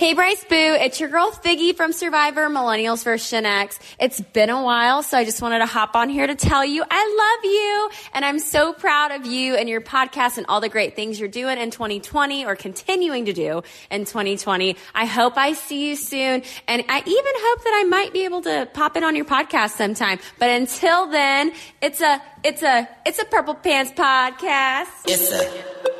Hey Brice Boo, it's your girl Figgy from Survivor Millennials vs. Gen X. It's been a while, so I just wanted to hop on here to tell you I love you and I'm so proud of you and your podcast and all the great things you're doing in 2020 or continuing to do in 2020. I hope I see you soon and I even hope that I might be able to pop in on your podcast sometime. But until then, it's a it's a it's a Purple Pants podcast. It's a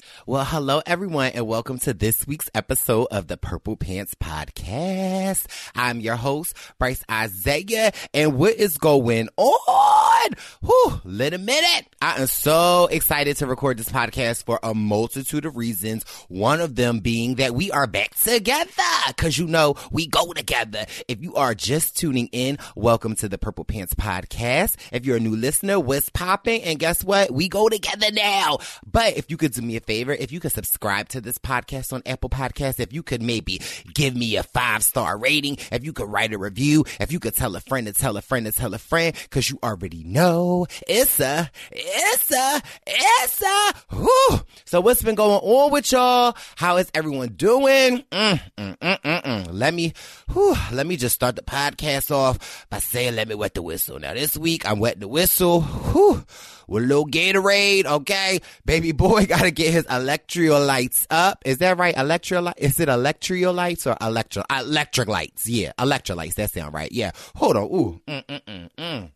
Well, hello everyone and welcome to this week's episode of the Purple Pants Podcast. I'm your host, Brice Izyah, and what is going on? Whew, little minute. I am so excited to record this podcast for a multitude of reasons. One of them being that we are back together. Cause you know, we go together. If you are just tuning in, welcome to the Purple Pants Podcast. If you're a new listener, what's popping? And guess what? We go together now. But if you could do me a favor, if you could subscribe to this podcast on Apple Podcasts, if you could maybe give me a five star rating, if you could write a review, if you could tell a friend to tell a friend to tell a friend, cause you already know it's a, it's a, it's a, whew. So what's been going on with y'all? How is everyone doing? Mm, mm, mm, mm, mm. Let me, whew, let me just start the podcast off by saying, let me wet the whistle. Now this week I'm wetting the whistle. Whew with a little Gatorade, okay? Baby boy gotta get his electrolytes up. Is that right? Electrolyte? Is it electrolytes or electro, electric lights? Yeah, electrolytes. That sound right. Yeah. Hold on. Ooh. Mm, mm, mm, mm.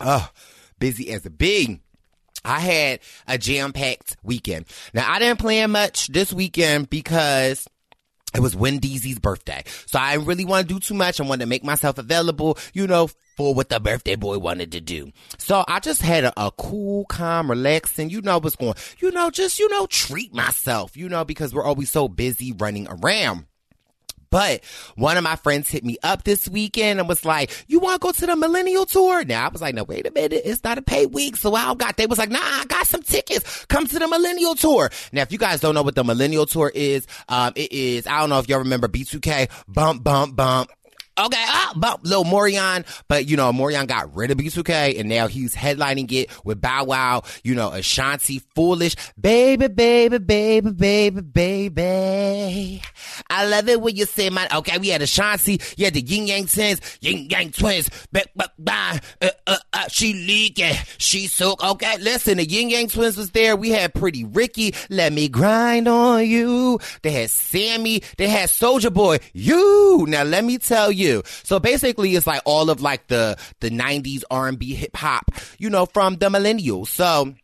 Oh, busy as a bee. I had a jam packed weekend. Now I didn't plan much this weekend because it was Wendy's birthday. So I really want to do too much. I wanted to make myself available, you know, for what the birthday boy wanted to do. So I just had a, a cool, calm, relaxing, you know what's going, you know, just, you know, treat myself, you know, because we're always so busy running around. But one of my friends hit me up this weekend and was like, you want to go to the millennial tour? Now I was like, no, wait a minute. It's not a paid week. So I got, they was like, nah, I got some tickets. Come to the millennial tour. Now, if you guys don't know what the millennial tour is, um, it is, I don't know if y'all remember B2K, bump, bump, bump. Okay, ah, but little Omarion, but you know, Omarion got rid of B2K and now he's headlining it with Bow Wow, you know, Ashanti, Foolish, baby, baby, baby, baby, baby. I love it when you say my, okay, we had Ashanti, you had the Ying Yang Twins, Ying Yang Twins, uh, uh, uh, she leaking, she so, okay, listen, the Ying Yang Twins was there, we had Pretty Ricky, let me grind on you, they had Sammie, they had Soulja Boy, you, now let me tell you, you. So basically, it's like all of like the the '90s R&B hip hop, you know, from the millennials. So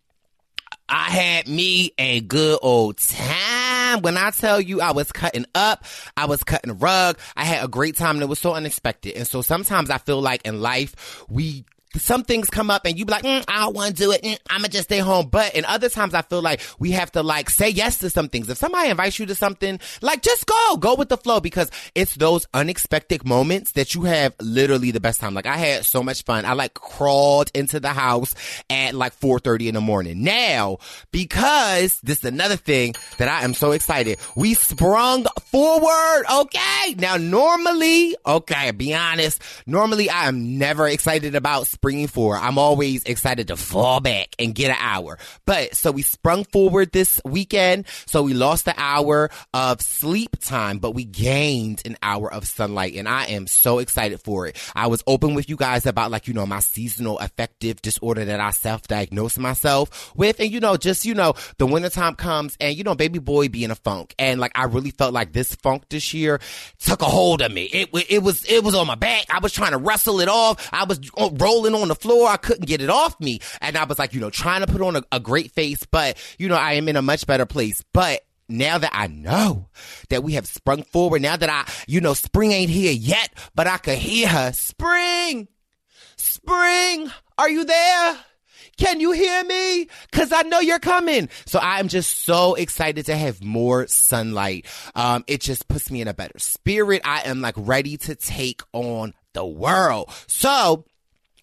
I had me a good old time. When I tell you I was cutting up, I was cutting rug. I had a great time and it was so unexpected. And so sometimes I feel like in life, we some things come up and you be like, mm, I don't want to do it. Mm, I'm gonna just stay home. But in other times, I feel like we have to like say yes to some things. If somebody invites you to something, like just go, go with the flow because it's those unexpected moments that you have literally the best time. Like I had so much fun. I like crawled into the house at like 4:30 in the morning. Now, because this is another thing that I am so excited. We sprung forward. Okay. Now, normally, okay, be honest. Normally, I am never excited about springing forward. I'm always excited to fall back and get an hour. But so we sprung forward this weekend. So we lost an hour of sleep time, but we gained an hour of sunlight and I am so excited for it. I was open with you guys about like, you know, my seasonal affective disorder that I self-diagnosed myself with. And you know, just, you know, the wintertime comes and you know, baby boy being a funk. And like, I really felt like this funk this year took a hold of me. It, it was, it was on my back. I was trying to wrestle it off. I was uh, rolling rolling on the floor. I couldn't get it off me. And I was like, you know, trying to put on a, a great face, but you know, I am in a much better place. But now that I know that we have sprung forward, now that I, you know, spring ain't here yet, but I could hear her. Spring! Spring! Are you there? Can you hear me? Cause I know you're coming. So I'm just so excited to have more sunlight. Um, it just puts me in a better spirit. I am like ready to take on the world. So,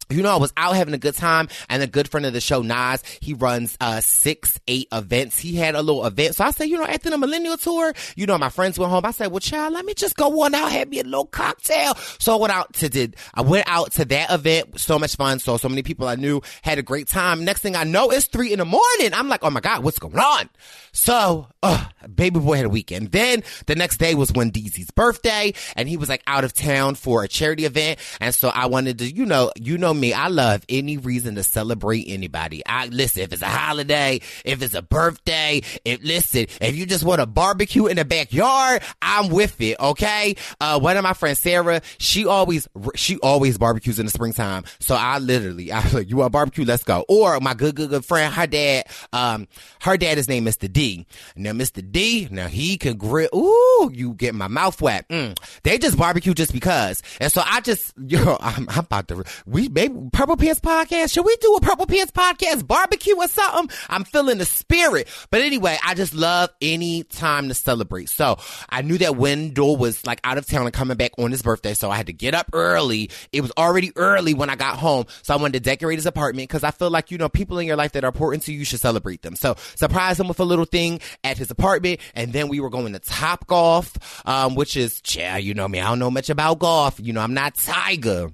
you know, I was out having a good time and a good friend of the show, Nas, he runs, uh, six, eight events. He had a little event. So I said, you know, after the millennial tour, you know, my friends went home. I said, well, child, let me just go on out, have me a little cocktail. So I went out to did, I went out to that event. So much fun. So, so many people I knew had a great time. Next thing I know, it's three in the morning. I'm like, oh my God, what's going on? So, uh, baby boy had a weekend. Then the next day was Wendeezy's birthday and he was like out of town for a charity event. And so I wanted to, you know, you know, me, I love any reason to celebrate anybody. I listen, if it's a holiday, if it's a birthday, if listen, if you just want a barbecue in the backyard, I'm with it. Okay. Uh, one of my friends, Sarah, she always, she always barbecues in the springtime. So I literally, I like, you want barbecue? Let's go. Or my good, good, good friend, her dad, um, her dad is named Mr. D. Now, Mr. D, now he can grill. Ooh, you get my mouth wet. Mm. They just barbecue just because. And so I just, yo, I'm, I'm about to, we Purple Pants podcast. Should we do a Purple Pants podcast barbecue or something? I'm feeling the spirit. But anyway, I just love any time to celebrate. So I knew that Wendell was like out of town and coming back on his birthday. So I had to get up early. It was already early when I got home. So I wanted to decorate his apartment because I feel like, you know, people in your life that are important to you, you should celebrate them. So surprise him with a little thing at his apartment. And then we were going to Top Golf, um, which is, yeah, you know me. I don't know much about golf. You know, I'm not Tiger.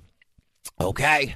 Okay.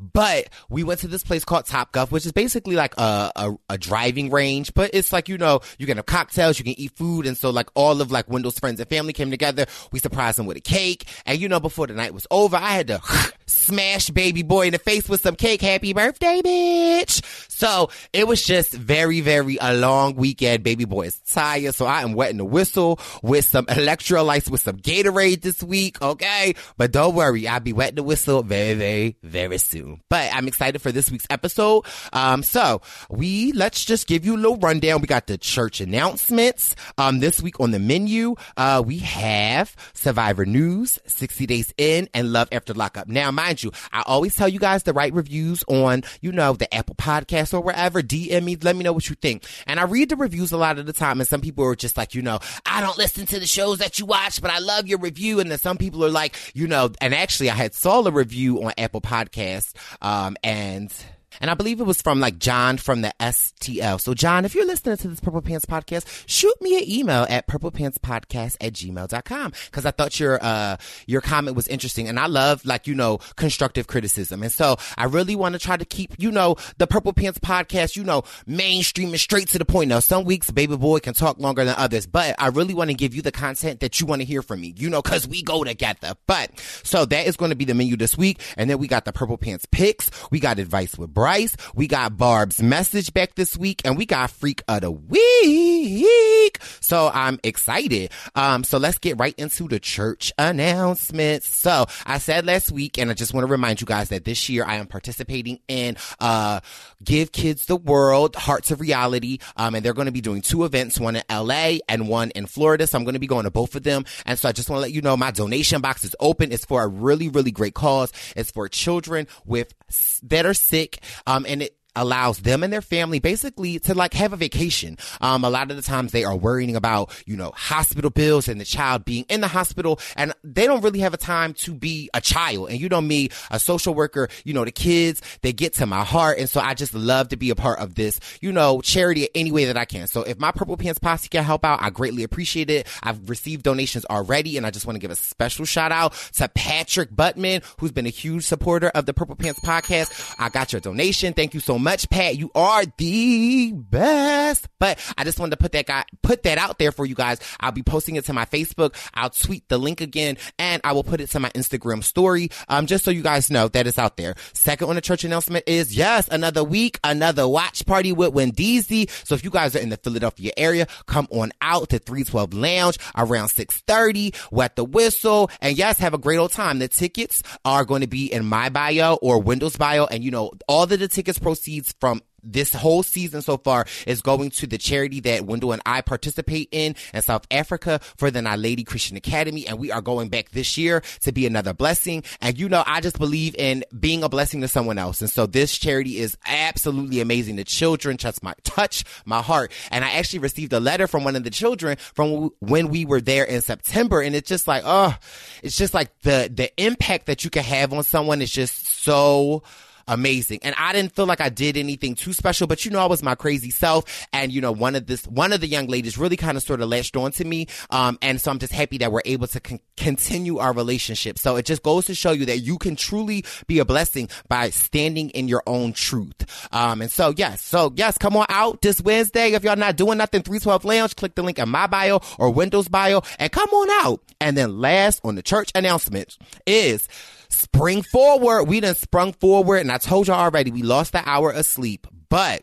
But we went to this place called Top Golf, which is basically like a, a, a, driving range, but it's like, you know, you can have cocktails, you can eat food. And so like all of like Wendell's friends and family came together. We surprised them with a cake. And you know, before the night was over, I had to smash baby boy in the face with some cake. Happy birthday, bitch. So it was just very, very a long weekend. Baby boy is tired. So I am wetting the whistle with some electrolytes with some Gatorade this week. Okay. But don't worry. I'll be wetting the whistle very, very, very soon. But I'm excited for this week's episode. Um, so we, let's just give you a little rundown. We got the church announcements. Um, this week on the menu, uh, we have Survivor News, 60 Days In, and Love After Lockup. Now, mind you, I always tell you guys the right reviews on, you know, the Apple podcast or wherever. DM me, let me know what you think. And I read the reviews a lot of the time and some people are just like, you know, I don't listen to the shows that you watch, but I love your review. And then some people are like, you know, and actually I had saw a review on Apple Podcasts, um, and and I believe it was from like John from the STL. So John, if you're listening to this Purple Pants podcast, shoot me an email at purplepantspodcast at gmail.com. Cause I thought your, uh, your comment was interesting. And I love like, you know, constructive criticism. And so I really want to try to keep, you know, the Purple Pants podcast, you know, mainstream and straight to the point. Now, some weeks baby boy can talk longer than others, but I really want to give you the content that you want to hear from me, you know, cause we go together. But so that is going to be the menu this week. And then we got the Purple Pants picks. We got advice with Brice. We got Barb's message back this week and we got freak of the week. So I'm excited. Um, so let's get right into the church announcements. So I said last week, and I just want to remind you guys that this year I am participating in, uh, Give Kids the World, Hearts of Reality. Um, and they're going to be doing two events, one in LA and one in Florida. So I'm going to be going to both of them. And so I just want to let you know my donation box is open. It's for a really, really great cause. It's for children with that are sick. Um, and it allows them and their family basically to like have a vacation. Um, a lot of the times they are worrying about, you know, hospital bills and the child being in the hospital and they don't really have a time to be a child. And you know me, a social worker, you know, the kids, they get to my heart. And so I just love to be a part of this, you know, charity any way that I can. So if my Purple Pants Posse can help out, I greatly appreciate it. I've received donations already and I just want to give a special shout out to Patrick Buttman, who's been a huge supporter of the Purple Pants podcast. I got your donation. Thank you so much, Pat. You are the best. But I just wanted to put that guy, put that out there for you guys. I'll be posting it to my Facebook. I'll tweet the link again and I will put it to my Instagram story. Um, just so you guys know that it's out there. Second on the church announcement is yes, another week, another watch party with Wendeezy. So if you guys are in the Philadelphia area, come on out to 312 Lounge around 630, wet the whistle, and yes, have a great old time. The tickets are going to be in my bio or Wendell's bio, and you know, all of the tickets proceeds from this whole season so far is going to the charity that Wendell and I participate in in South Africa for the Our Lady Christian Academy. And we are going back this year to be another blessing. And you know, I just believe in being a blessing to someone else. And so this charity is absolutely amazing. The children touch my, touch my heart. And I actually received a letter from one of the children from when we were there in September. And it's just like, oh, it's just like the, the impact that you can have on someone is just so amazing. And I didn't feel like I did anything too special, but you know, I was my crazy self. And you know, one of this, one of the young ladies really kind of sort of latched on to me. Um, and so I'm just happy that we're able to con- continue our relationship. So it just goes to show you that you can truly be a blessing by standing in your own truth. Um, and so yes, so yes, come on out this Wednesday. If y'all not doing nothing, 312 Lounge, click the link in my bio or Wendell's bio and come on out. And then last on the church announcement is spring forward. We done sprung forward, and I told y'all already, we lost the hour of sleep, but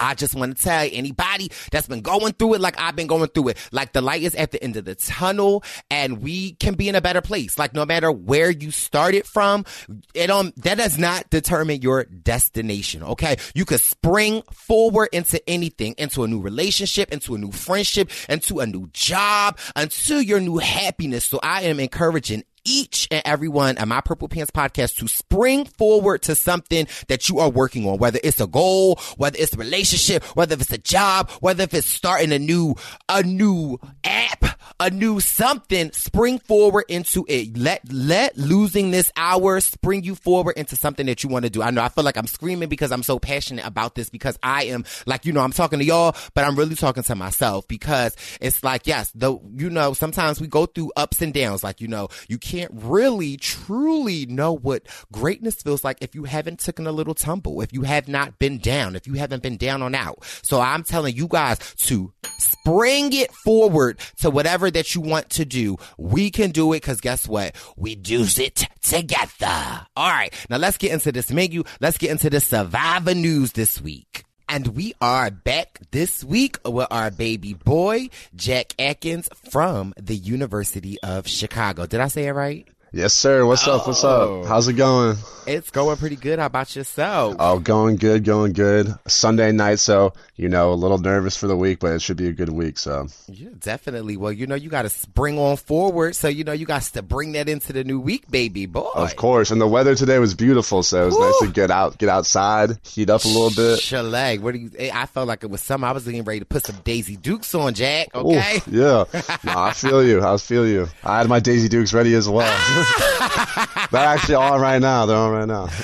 I just want to tell anybody that's been going through it like I've been going through it, like the light is at the end of the tunnel and we can be in a better place. Like no matter where you started from, it um that does not determine your destination. Okay. You could spring forward into anything, into a new relationship, into a new friendship, into a new job, into your new happiness. So I am encouraging each and every one of my Purple Pants podcast to spring forward to something that you are working on, whether it's a goal, whether it's a relationship, whether it's a job, whether if it's starting a new, a new app, a new something, spring forward into it. Let, let losing this hour spring you forward into something that you want to do. I know I feel like I'm screaming because I'm so passionate about this because I am like, you know, I'm talking to y'all, but I'm really talking to myself because it's like, yes, though, you know, sometimes we go through ups and downs. Like, you know, you can't really truly know what greatness feels like if you haven't taken a little tumble, if you have not been down, if you haven't been down on out. So I'm telling you guys to spring it forward to whatever that you want to do. We can do it because guess what? We do it together. All right. Now let's get into this menu. Let's get into the survivor news this week. And we are back this week with our baby boy, Jack Atkins from the University of Chicago. Did I say it right? Yes, sir. What's up? What's up? Oh. How's it going? It's going pretty good. How about yourself? Oh, going good, going good. Sunday night, so you know, a little nervous for the week, but it should be a good week. So Yeah, definitely. Well, you know, you got to spring on forward. So, you know, you got to bring that into the new week, baby boy. of course, and the weather today was beautiful, so it was nice to get out, get outside, heat up a little bit. Shalag, what do you? Eh, I felt like it was summer. I was getting ready to put some Daisy Dukes on, Jack. Okay. Oof, yeah, no, I feel you. I feel you. I had my Daisy Dukes ready as well. They're actually on right now. They're on right now.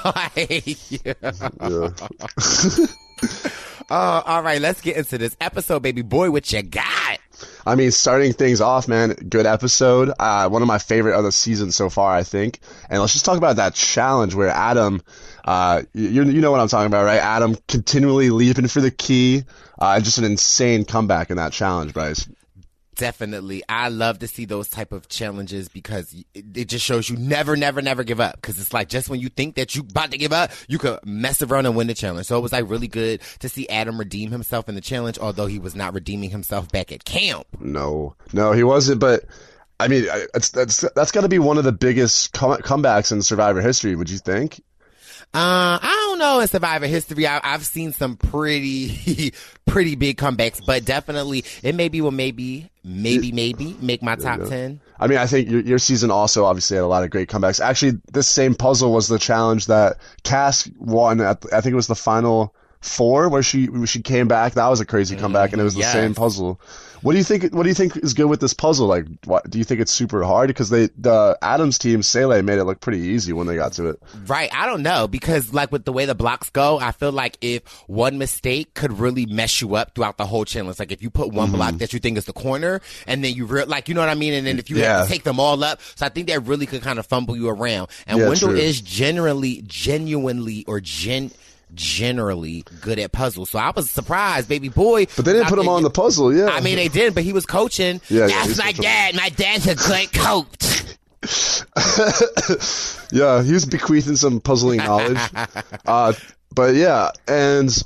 Oh, I hate you. Yeah. Oh, all right. Let's get into this episode, baby boy. What you got? I mean, starting things off, man, good episode. Uh, one of my favorite of the season so far, I think. And let's just talk about that challenge where Adam, uh, you, you know what I'm talking about, right? Adam continually leaping for the key. Uh, just an insane comeback in that challenge, Brice. Definitely. I love to see those type of challenges because it, it just shows you never, never, never give up. Cause it's like just when you think that you about to give up, you could mess around and win the challenge. So it was like really good to see Adam redeem himself in the challenge, although he was not redeeming himself back at camp. No, no, he wasn't. But I mean, it's, that's that's got to be one of the biggest come- comebacks in Survivor history. Would you think? Uh, I don't know in Survivor history. I, I've seen some pretty, pretty big comebacks, but definitely it maybe will maybe, maybe, maybe make my top 10. I mean, I think your, your season also obviously had a lot of great comebacks. Actually, this same puzzle was the challenge that Cass won. At, I think it was the final four where she where she came back. That was a crazy mm, comeback, and it was the same puzzle. What do you think? What do you think is good with this puzzle? Like, what, do you think it's super hard? Because they the Adams team, Sele made it look pretty easy when they got to it. Right. I don't know because like with the way the blocks go, I feel like if one mistake could really mess you up throughout the whole challenge. Like if you put one block mm-hmm. that you think is the corner and then you re- like, you know what I mean? And then if you have Yeah. to take them all up. So I think that really could kind of fumble you around. And Yeah, Wendell true. is generally, genuinely or gen, generally good at puzzles. So I was surprised, baby boy. But they didn't I put him on the puzzle. Yeah, I mean, they didn't. but he was coaching. Yeah, yeah, That's he's my dad. My dad's a great coach. yeah, he was bequeathing some puzzling knowledge. uh, but yeah, and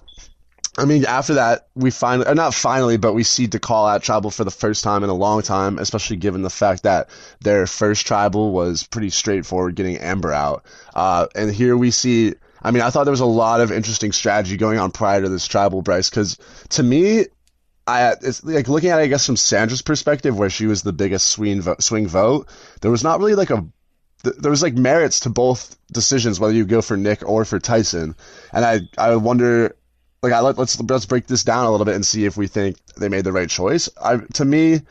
I mean, after that, we finally, or not finally, but we see call out tribal for the first time in a long time, especially given the fact that their first tribal was pretty straightforward, getting Amber out. Uh, and here we see, I mean, I thought there was a lot of interesting strategy going on prior to this tribal, Brice, because to me, I it's like looking at it, I guess from Sandra's perspective, where she was the biggest swing vote, swing vote. There was not really like a there was like merits to both decisions, whether you go for Nick or for Tyson. And I I wonder, like I let, let's let's break this down a little bit and see if we think they made the right choice. I to me,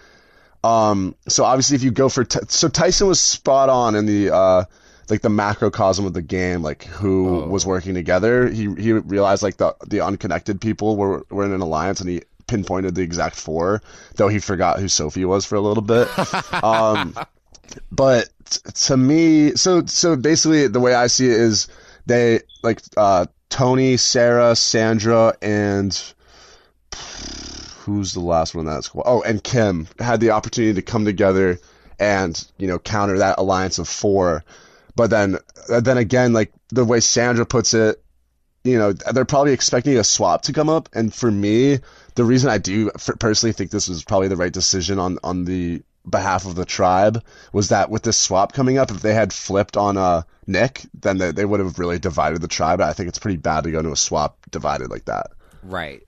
um, so obviously if you go for t- so Tyson was spot on in the uh like the macrocosm of the game, like who oh. was working together. He he realized like the the unconnected people were were in an alliance, and he pinpointed the exact four, though he forgot who Sophie was for a little bit. um, but to me, so so basically the way I see it is they like uh, Tony, Sarah, Sandra, and who's the last one in that squad? Oh, and Kim had the opportunity to come together and you know counter that alliance of four. But then then again, like the way Sandra puts it, you know they're probably expecting a swap to come up, and for me, the reason I do personally think this was probably the right decision on on the behalf of the tribe was that with this swap coming up, if they had flipped on uh, Nick, then they, they would have really divided the tribe. I think it's pretty bad to go into a swap divided like that. Right.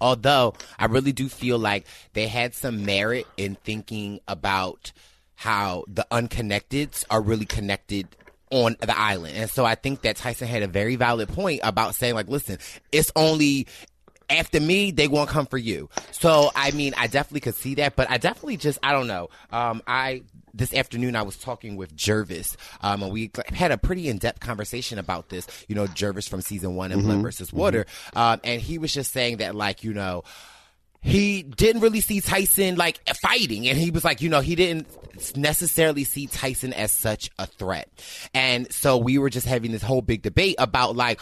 Although I really do feel like they had some merit in thinking about how the unconnecteds are really connected on the island. And so I think that Tyson had a very valid point about saying like, listen, it's only after me, they won't come for you. So, I mean, I definitely could see that, but I definitely just, I don't know. Um, I, this afternoon I was talking with Jervase, um, and we had a pretty in-depth conversation about this. You know, Jervase from season one and mm-hmm. Blood versus Water, mm-hmm. um, and he was just saying that, like, you know, he didn't really see Tyson like fighting, and he was like, you know, he didn't necessarily see Tyson as such a threat, and so we were just having this whole big debate about like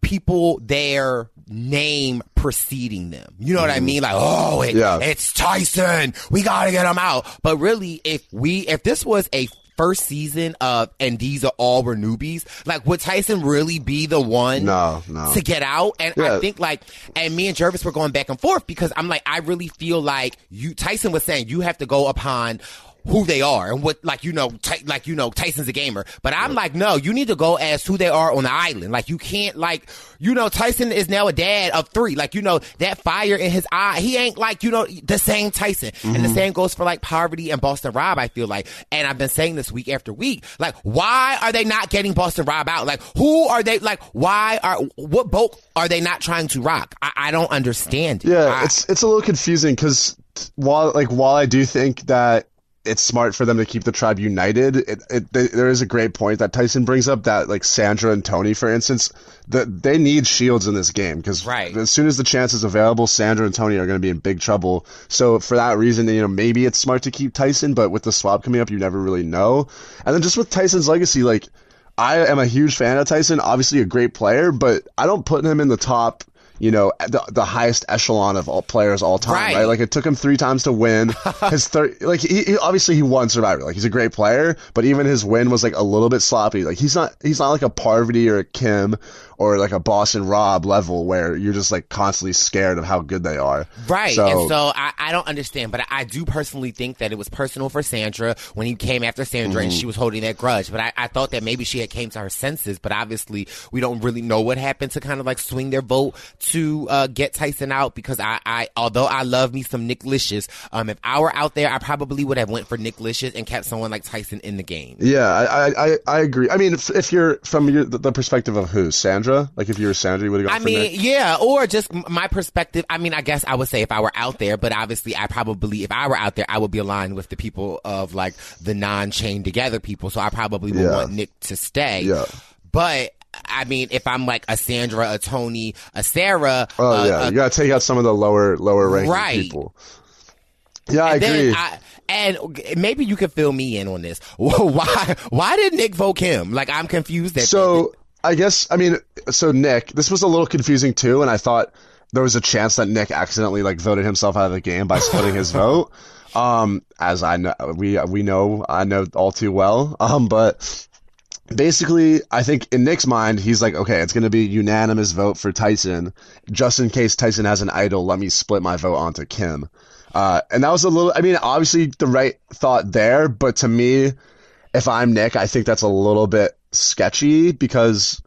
people their name preceding them. You know what I mm-hmm. mean? Like, oh, it, yeah. it's Tyson. We got to get him out. But really, if we, if this was a first season of and these are all were newbies, like would Tyson really be the one no, no. to get out? And yeah. I think like and me and Jervase were going back and forth because I'm like, I really feel like you Tyson was saying you have to go upon who they are and what, like, you know, ty- like, you know, Tyson's a gamer. But I'm like, no, you need to go as who they are on the island. Like, you can't, like, you know, Tyson is now a dad of three. Like, you know, that fire in his eye, he ain't like, you know, the same Tyson. Mm-hmm. And the mm-hmm. same goes for like Parvati and Boston Rob, I feel like. And I've been saying this week after week. Like, why are they not getting Boston Rob out? Like, who are they, like, why are, what boat are they not trying to rock? I, I don't understand. It. Yeah, I, it's, it's a little confusing because while, like, while I do think that it's smart for them to keep the tribe united. It, it, there is a great point that Tyson brings up that like Sandra and Tony, for instance, that they need shields in this game because right. as soon as the chance is available, Sandra and Tony are going to be in big trouble. So for that reason, you know, maybe it's smart to keep Tyson, but with the swap coming up, you never really know. And then just with Tyson's legacy, like I am a huge fan of Tyson, obviously a great player, but I don't put him in the top you know, the, the highest echelon of all players all time, right? right? Like it took him three times to win. his third, like he, he, obviously he won Survivor. Like he's a great player, but even his win was like a little bit sloppy. Like he's not he's not like a Parvati or a Kim or like a Boston Rob level where you're just like constantly scared of how good they are. Right. So, and so I, I don't understand, but I do personally think that it was personal for Sandra when he came after Sandra mm-hmm. and she was holding that grudge. But I, I thought that maybe she had came to her senses, but obviously we don't really know what happened to kind of like swing their vote to uh, get Tyson out because I, I although I love me some Nick Licious, um, if I were out there, I probably would have went for Nick Licious and kept someone like Tyson in the game. Yeah, I I, I agree. I mean, if, if you're from your, the perspective of who Sandra Sandra? Like if you were Sandra, you would have gone I mean, Nick? yeah, or just my perspective. I mean, I guess I would say if I were out there, but obviously I probably, if I were out there, I would be aligned with the people of like the non-chained together people. So I probably would yeah. want Nick to stay. Yeah. But I mean, if I'm like a Sandra, a Tony, a Sarah. Oh uh, yeah, you gotta take out some of the lower lower ranking right. people. Yeah, I agree. I, and maybe you could fill me in on this. Why? Why did Nick vote him? Like, I'm confused. That. So I guess I mean so Nick, this was a little confusing too, and I thought there was a chance that Nick accidentally like voted himself out of the game by splitting his vote. Um, as I know, we we know I know all too well. Um, but basically, I think in Nick's mind, he's like, okay, it's going to be unanimous vote for Tyson, just in case Tyson has an idol. Let me split my vote onto Kim. Uh, and that was a little. I mean, obviously the right thought there, but to me, if I'm Nick, I think that's a little bit sketchy because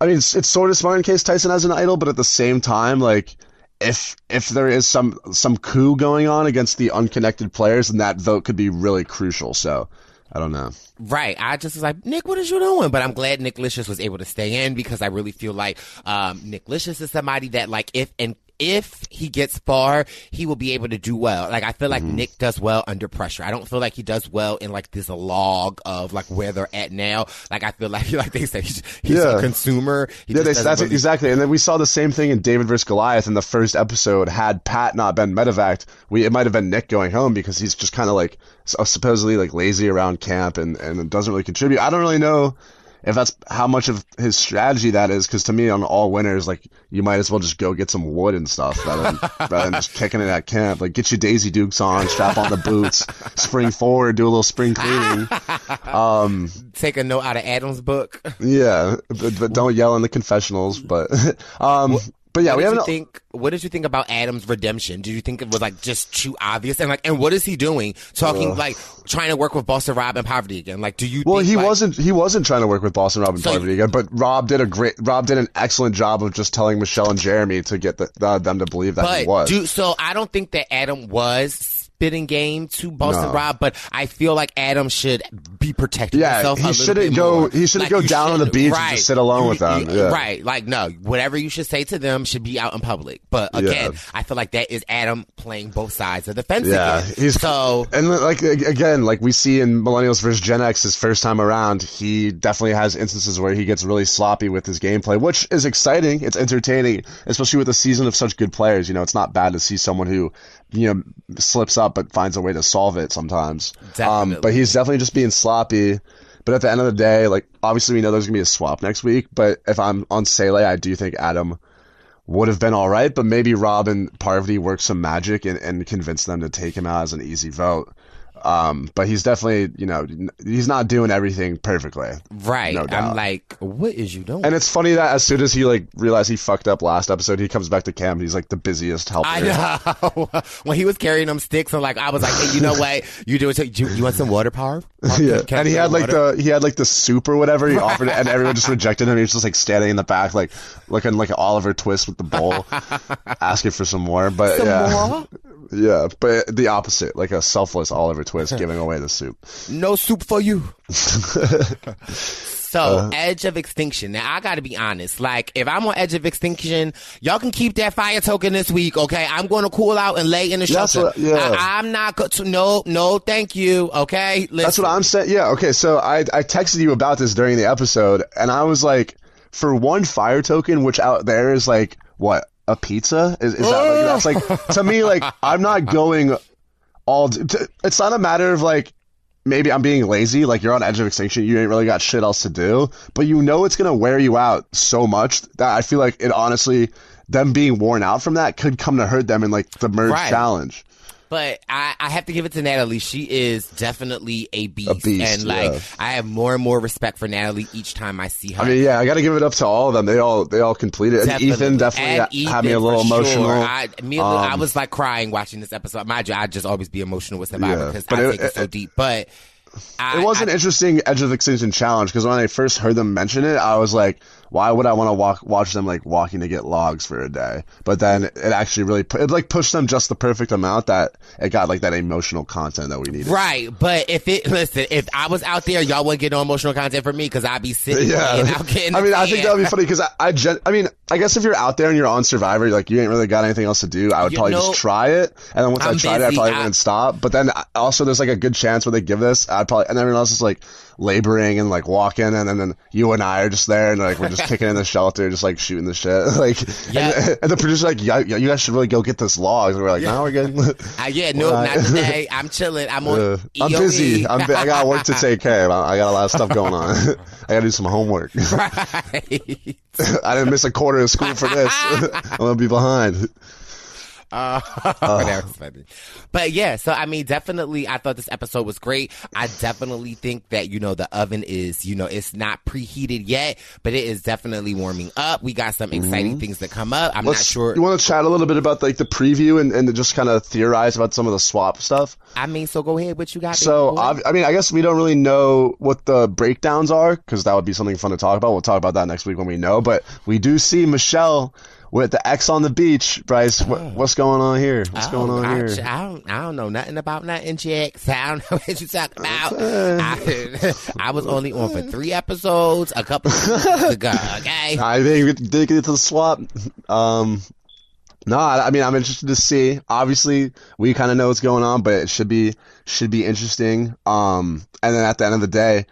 I mean, it's, it's sort of smart in case Tyson has an idol, but at the same time, like if if there is some some coup going on against the unconnected players, then that vote could be really crucial. So I don't know. Right. I just was like, Nick, what is you doing? But I'm glad Nick Licious was able to stay in because I really feel like um, Nick Licious is somebody that, like, if and if he gets far, he will be able to do well. Like I feel like mm-hmm. Nick does well under pressure. I don't feel like he does well in like this log of like where they're at now. Like I feel like like they said he's, he's yeah. a consumer. He yeah, they, that's really... exactly. And then we saw the same thing in David vs Goliath in the first episode. Had Pat not been medevaced, we it might have been Nick going home because he's just kind of like supposedly like lazy around camp and and doesn't really contribute. I don't really know if that's how much of his strategy that is, because to me, on all winners, like you might as well just go get some wood and stuff rather than, rather than just kicking it at camp. Like get your Daisy Dukes on, strap on the boots, spring forward, do a little spring cleaning. Um, Take a note out of Adam's book. Yeah, but, but don't yell in the confessionals. But um, but yeah, what we have think. What did you think about Adam's redemption? Did you think it was like just too obvious? And like, and what is he doing? Talking like trying to work with Boston Rob and Parvati again. Like, do you? Well, think, he like, wasn't. He wasn't trying to work with Boston Rob and so Parvati again. But Rob did a great. Rob did an excellent job of just telling Michele and Jeremy to get the, uh, them to believe that he was. Do, so I don't think that Adam was spitting game to Boston no. Rob, but I feel like Adam should be protecting yeah, himself. he shouldn't go. More. He shouldn't like, go down on the beach right. and just sit alone you, with them. You, yeah. Right? Like no, whatever you should say to them should be out in public. But again, yeah. I feel like that is Adam playing both sides of the fence. Yeah, again. he's so and like again, like we see in Millennials versus Gen X, his first time around, he definitely has instances where he gets really sloppy with his gameplay, which is exciting. It's entertaining, especially with a season of such good players. You know, it's not bad to see someone who you know slips up but finds a way to solve it sometimes. Um, but he's definitely just being sloppy. But at the end of the day, like obviously we know there's gonna be a swap next week. But if I'm on Sele, I do think Adam would have been all right. But maybe Rob and Parvati work some magic and, and convince them to take him out as an easy vote. Um, but he's definitely, you know, he's not doing everything perfectly. Right. No I'm like, what is you doing? And it's funny that as soon as he like realized he fucked up last episode, he comes back to camp. He's like the busiest helper. I know. when he was carrying them sticks, I'm like, I was like, hey, you know what? You do it. You, you want some water power? yeah. And he had like water? the he had like the soup or whatever. He offered it, and everyone just rejected him. He was just like standing in the back, like looking like Oliver Twist with the bowl, asking for some more. But some yeah. More? Yeah, but the opposite, like a selfless Oliver Twist giving away the soup. No soup for you. so, uh, Edge of Extinction. Now, I gotta be honest. Like, if I'm on Edge of Extinction, y'all can keep that fire token this week, okay? I'm gonna cool out and lay in the shelter. What, yeah. I, am not going to, no, no, thank you, okay? Listen. That's what I'm saying. Yeah, okay, so I, I texted you about this during the episode, and I was like, for one fire token, which out there is like, what, a pizza? Is, is that like, that's like, to me, like, I'm not going all, it's not a matter of like, maybe I'm being lazy, like you're on edge of extinction, you ain't really got shit else to do, but you know it's gonna wear you out so much that I feel like it honestly, them being worn out from that could come to hurt them in like the merge right. challenge. But I, I have to give it to Natalie. She is definitely a beast. A beast and like yeah. I have more and more respect for Natalie each time I see her. I mean, yeah, I got to give it up to all of them. They all they all completed. And Ethan definitely and Ethan, had me a little emotional. Sure. I, me, um, I was like crying watching this episode. Mind you, I just always be emotional with Survivor yeah, because I it, take it, it so deep. But I, it was an interesting Edge of Extinction challenge because when I first heard them mention it, I was like, why would I want to walk watch them like walking to get logs for a day? But then it actually really it like pushed them just the perfect amount that it got like that emotional content that we needed. Right, but if it listen, if I was out there, y'all wouldn't get no emotional content from me because I'd be sitting. Yeah, playing, out getting I mean, I think that would be funny because I, I, gen- I mean, I guess if you're out there and you're on Survivor, like you ain't really got anything else to do, I would you probably know, just try it, and then once I'm i tried busy, it, I probably I, wouldn't stop. But then uh, also, there's like a good chance when they give this, I'd probably and everyone else is like laboring and like walking, and then, then you and I are just there and like we're just kicking in the shelter, just like shooting the shit. like, yeah. and, and the producer's like, yeah, you guys should really go get this log. And we're like, yeah. no, we're good. uh, yeah, no, not today. I'm chilling. I'm on. Uh, I'm busy. I'm, I got work to take care of. I got a lot of stuff going on. I got to do some homework. Right. I didn't miss a quarter of school for this. I'm gonna be behind. Uh, funny. But yeah, so I mean, definitely, I thought this episode was great. I definitely think that, you know, the oven is, you know, it's not preheated yet, but it is definitely warming up. We got some exciting Mm-hmm. things that come up. I'm Let's- not sure. You want to chat a little bit about like the preview and, and just kind of theorize about some of the swap stuff? I mean, so go ahead. What you got? So, baby boy? ob- I mean, I guess we don't really know what the breakdowns are because that would be something fun to talk about. We'll talk about that next week when we know. But we do see Michele with the X on the beach. Brice, what, what's going on here? What's Oh, going on I, here? I don't, I don't know nothing about nothing, Jax. I don't know what you're talking about. I, I was only on for three episodes a couple of ago. Okay. I think we did get to the swap. Um, no, I, I mean, I'm interested to see. Obviously, we kind of know what's going on, but it should be should be interesting. Um, and then at the end of the day,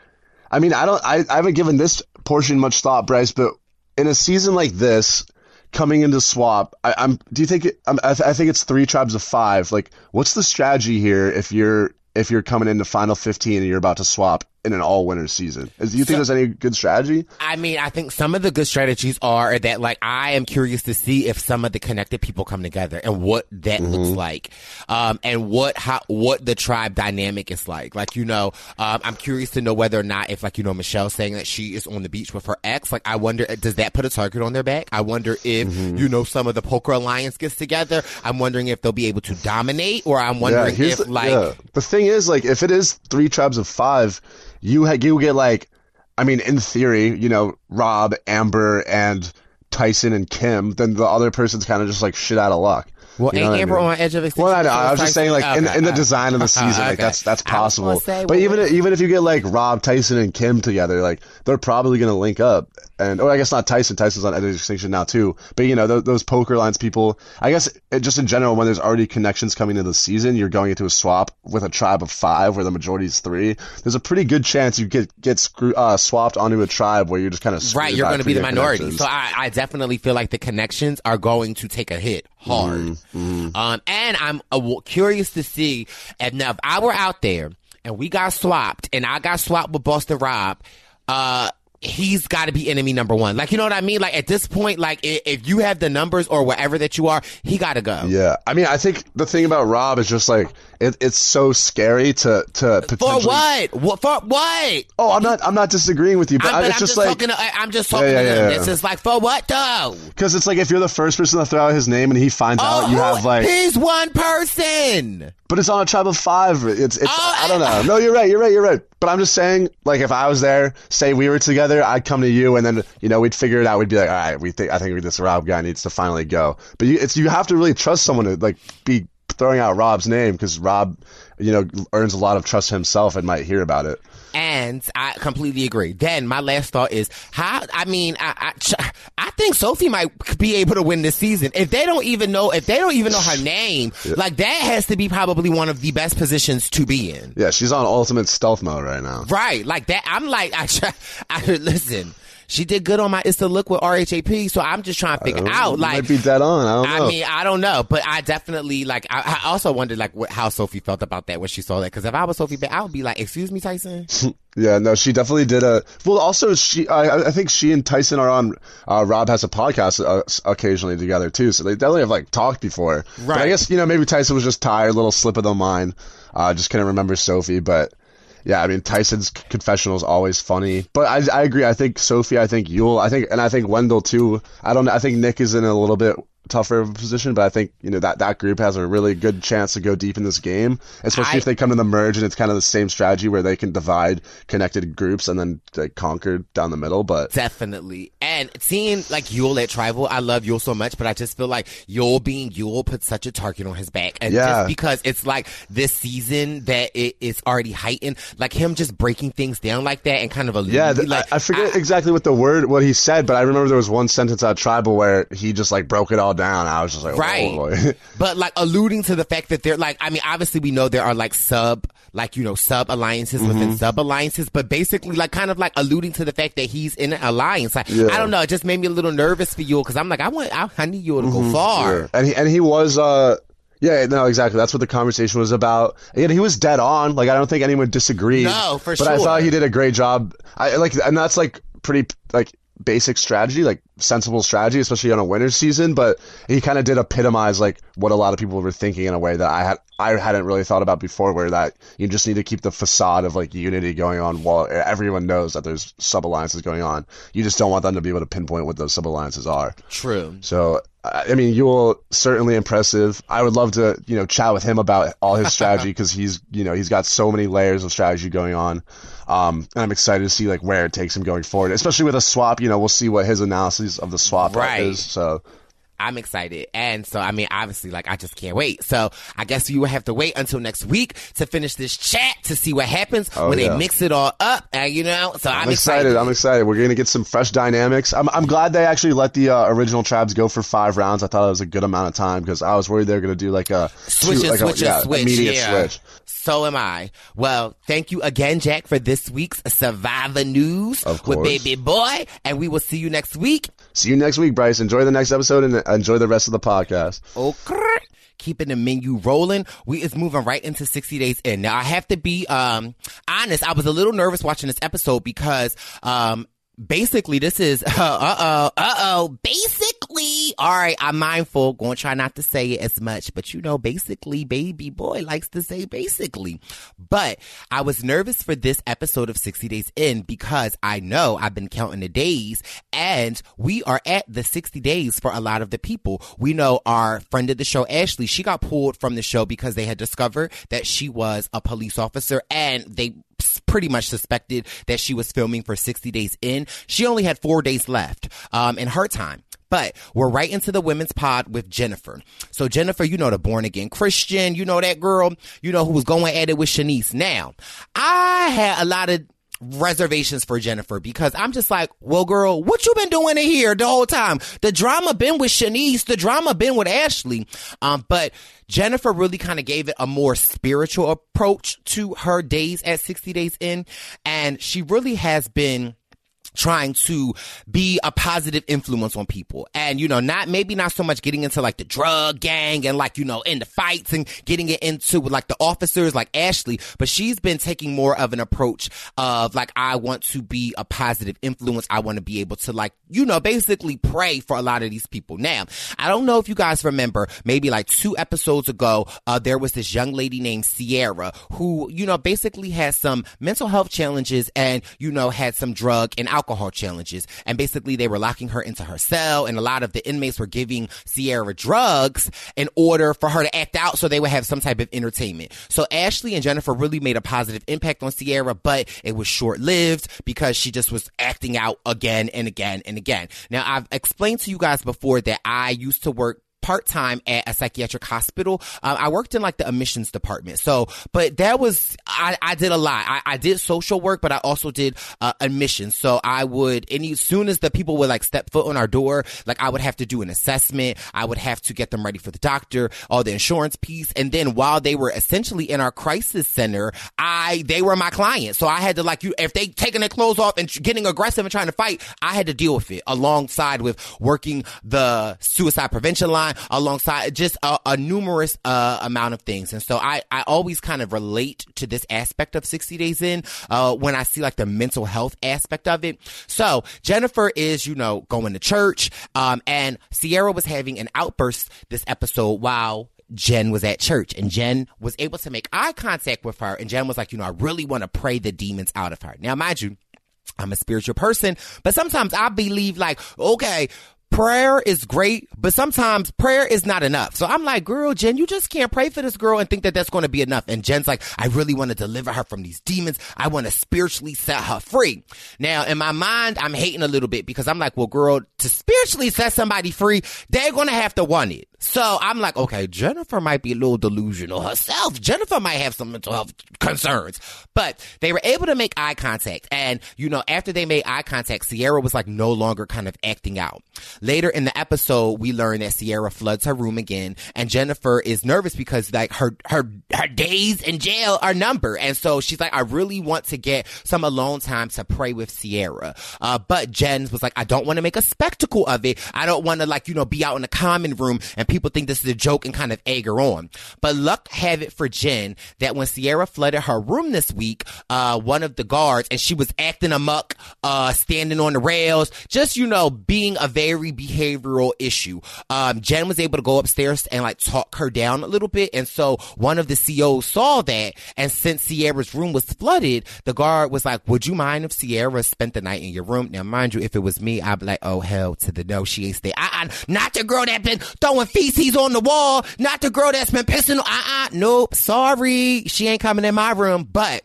I mean, I don't, I, I haven't given this portion much thought, Brice, but in a season like this, coming into swap, I, I'm. Do you think? It, I, th- I think it's three tribes of five. Like, what's the strategy here if you're if you're coming into final 15 and you're about to swap in an all winter season? Do you think there's any good strategy? I mean, I think some of the good strategies are that, like, I am curious to see if some of the connected people come together and what that looks like, um, and what how what the tribe dynamic is like. Like, you know, um, I'm curious to know whether or not if, like, you know, Michele saying that she is on the beach with her ex. Like, I wonder, does that put a target on their back? I wonder if you know some of the poker alliance gets together. I'm wondering if they'll be able to dominate, or I'm wondering here's if the, like. yeah. the thing is, like, if it is three tribes of five, you ha- you get like, I mean, in theory, you know, Rob, Amber, and Tyson and Kim. Then the other person's kind of just like shit out of luck. Well, You know ain't what I Amber mean? on edge of extinction? Well, I know. I was just saying, like, in, Okay, in the design of the season, like that's that's I was gonna possible. say, but well, even even if you get like Rob, Tyson, and Kim together, like they're probably gonna link up. And or I guess not Tyson. Tyson's on Edge of Extinction now too. But you know those, those poker lines people. I guess it, just in general, when there's already connections coming into the season, you're going into a swap with a tribe of five where the majority is three. There's a pretty good chance you get get screw, uh, swapped onto a tribe where you're just kind of Right, you're going to be the minority. So I, I definitely feel like the connections are going to take a hit hard. Mm-hmm, Um, and I'm uh, curious to see if now if I were out there and we got swapped and I got swapped with Boston Rob, uh, he's got to be enemy number one. Like, you know what I mean? Like at this point, like if you have the numbers or whatever that you are, he got to go. Yeah, I mean, I think the thing about Rob is just like it, it's so scary to to For what? What for what? Oh, I'm not. I'm not disagreeing with you, but I'm, but it's I'm just, just, like talking. To, I'm just talking yeah, to them. yeah. It's just like for what though? because it's like if you're the first person to throw out his name and he finds out, oh, you have like. he's one person. But it's on a tribe of five. It's. it's Oh, I don't know. No, you're right. You're right. You're right. But I'm just saying, like, if I was there, say we were together, I'd come to you, and then you know we'd figure it out. We'd be like, all right, we think I think this Rob guy needs to finally go. But you, it's you have to really trust someone to like be throwing out Rob's name because Rob, you know, earns a lot of trust himself and might hear about it. And I completely agree. Then my last thought is how. I mean, I, I I think Sophie might be able to win this season if they don't even know if they don't even know her name. Like that has to be probably one of the best positions to be in. Yeah, she's on ultimate stealth mode right now. Right, like that. I'm like, I, I listen. She did good on my It's the Look with RHAP, so I'm just trying to figure out. Like, might be dead on. I don't know. I mean, I don't know, but I definitely like. I, I also wondered like what, how Sophie felt about that when she saw that. Because if I was Sophie, I would be like, "Excuse me, Tyson." Yeah, no, she definitely did a. Well, also she, I, I think she and Tyson are on. Uh, Rob has a podcast uh, occasionally together too, so they definitely have like talked before. But I guess you know maybe Tyson was just tired, little slip of the mind. Uh, just couldn't remember Sophie, but yeah, I mean Tyson's confessional is always funny. But I, I agree. I think Sophie, I think Yul, I think, and I think Wendell too. I don't. I think Nick is in a little bit tougher of a position, but I think you know that that group has a really good chance to go deep in this game, especially I- if they come to the merge and it's kind of the same strategy where they can divide connected groups and then like, conquer down the middle. But Definitely. And seeing like Yul at Tribal, I love Yul so much, but I just feel like Yul being Yul puts such a target on his back. And Yeah. just because it's like this season that it is already heightened, like him just breaking things down like that and kind of a yeah, th- like, I, I forget exactly what the word what he said, but I remember there was one sentence out tribal where he just like broke it all down. I was just like, Right. oh. But like alluding to the fact that they're like, I mean, obviously we know there are like sub, like, you know, sub alliances Mm-hmm. within sub alliances, but basically like kind of like alluding to the fact that he's in an alliance. Like, Yeah. I don't know. It just made me a little nervous for you because I'm like, I want, I, I need you to Mm-hmm. go far. and he and he was uh yeah no exactly that's what the conversation was about and he was dead on like I don't think anyone disagreed No, for but I sure. thought he did a great job I like and that's like pretty like basic strategy, like sensible strategy, especially on a winter season. But he kind of did epitomize like what a lot of people were thinking in a way that I had I hadn't really thought about before. Where that you just need to keep the facade of like unity going on while everyone knows that there's sub alliances going on. You just don't want them to be able to pinpoint what those sub alliances are. True. So I mean, Yul certainly impressive. I would love to, you know, chat with him about all his strategy because he's, you know, he's got so many layers of strategy going on. Um, and I'm excited to see like where it takes him going forward, especially with a swap. You know, we'll see what his analysis of the swap right. is. So I'm excited. And so, I mean, obviously, like, I just can't wait. So, I guess you will have to wait until next week to finish this chat to see what happens oh, when yeah. they mix it all up. And, you know, so I'm, I'm excited. excited. I'm excited. We're going to get some fresh dynamics. I'm, I'm glad they actually let the uh, original tribes go for five rounds. I thought it was a good amount of time because I was worried they were going to do like a switch, two, like switch, a, yeah, switch. immediate yeah. switch. So am I. Well, thank you again, Jack, for this week's Survivor News with Baby Boy. And we will see you next week. See you next week, Brice. Enjoy the next episode and enjoy the rest of the podcast. Okay. Keeping the menu rolling. We is moving right into 60 days in. Now I have to be um honest, I was a little nervous watching this episode because um basically this is uh oh uh oh basically all right i'm mindful going to try not to say it as much but you know basically baby boy likes to say basically but i was nervous for this episode of 60 days in because i know i've been counting the days and we are at the 60 days for a lot of the people we know our friend of the show ashley she got pulled from the show because they had discovered that she was a police officer and they pretty much suspected that she was filming for 60 days in. She only had four days left um, in her time. But we're right into the women's pod with Jennifer. So Jennifer, you know the born again Christian, you know that girl, you know who was going at it with Shanice. Now, I had a lot of reservations for Jennifer because I'm just like, well, girl, what you been doing in here the whole time? The drama been with Shanice, the drama been with Ashley. Um, but Jennifer really kind of gave it a more spiritual approach to her days at 60 days in. And she really has been trying to be a positive influence on people. And, you know, not, maybe not so much getting into like the drug gang and like, you know, in the fights and getting it into like the officers like Ashley, but she's been taking more of an approach of like, I want to be a positive influence. I want to be able to like, you know, basically pray for a lot of these people. Now, I don't know if you guys remember, maybe like two episodes ago, uh, there was this young lady named Sierra who, you know, basically has some mental health challenges and, you know, had some drug and alcohol alcohol challenges. And basically they were locking her into her cell and a lot of the inmates were giving Sierra drugs in order for her to act out so they would have some type of entertainment. So Ashley and Jennifer really made a positive impact on Sierra, but it was short lived because she just was acting out again and again and again. Now I've explained to you guys before that I used to work part time at a psychiatric hospital. Um, I worked in like the admissions department. So, but that was, I, I did a lot. I, I did social work, but I also did uh, admissions. So I would, any, as soon as the people would like step foot on our door, like I would have to do an assessment. I would have to get them ready for the doctor, all the insurance piece. And then while they were essentially in our crisis center, I, they were my clients. So I had to like you, if they taking their clothes off and getting aggressive and trying to fight, I had to deal with it alongside with working the suicide prevention line alongside just a, a numerous uh, amount of things. And so I, I always kind of relate to this aspect of 60 Days In uh, when I see like the mental health aspect of it. So Jennifer is, you know, going to church, um, and Sierra was having an outburst this episode while Jen was at church and Jen was able to make eye contact with her. And Jen was like, you know, I really want to pray the demons out of her. Now, mind you, I'm a spiritual person, but sometimes I believe like, okay, prayer is great, but sometimes prayer is not enough. So I'm like, girl, Jen, you just can't pray for this girl and think that that's going to be enough. And Jen's like, I really want to deliver her from these demons. I want to spiritually set her free. Now, in my mind, I'm hating a little bit because I'm like, well, girl, to spiritually set somebody free, they're going to have to want it. So I'm like, okay, Jennifer might be a little delusional herself. Jennifer might have some mental health concerns, but they were able to make eye contact. And, you know, after they made eye contact, Sierra was like no longer kind of acting out. Later in the episode, we learn that Sierra floods her room again and Jennifer is nervous because like her, her, her days in jail are numbered. And so she's like, I really want to get some alone time to pray with Sierra. Uh, but Jens was like, I don't want to make a spectacle of it. I don't want to like, you know, be out in the common room and and people think this is a joke and kind of egg her on. But luck have it for Jen that when Sierra flooded her room this week, uh, one of the guards, and she was acting amuck, uh, standing on the rails, just, you know, being a very behavioral issue. Um, Jen was able to go upstairs and like talk her down a little bit. And so one of the COs saw that. And since Sierra's room was flooded, the guard was like, would you mind if Sierra spent the night in your room? Now, mind you, if it was me, I'd be like, oh, hell to the no, she ain't stay. Uh-uh, not the girl that been throwing feces on the wall. Not the girl that's been pissing. Uh-uh, nope, sorry. She ain't coming in my room. But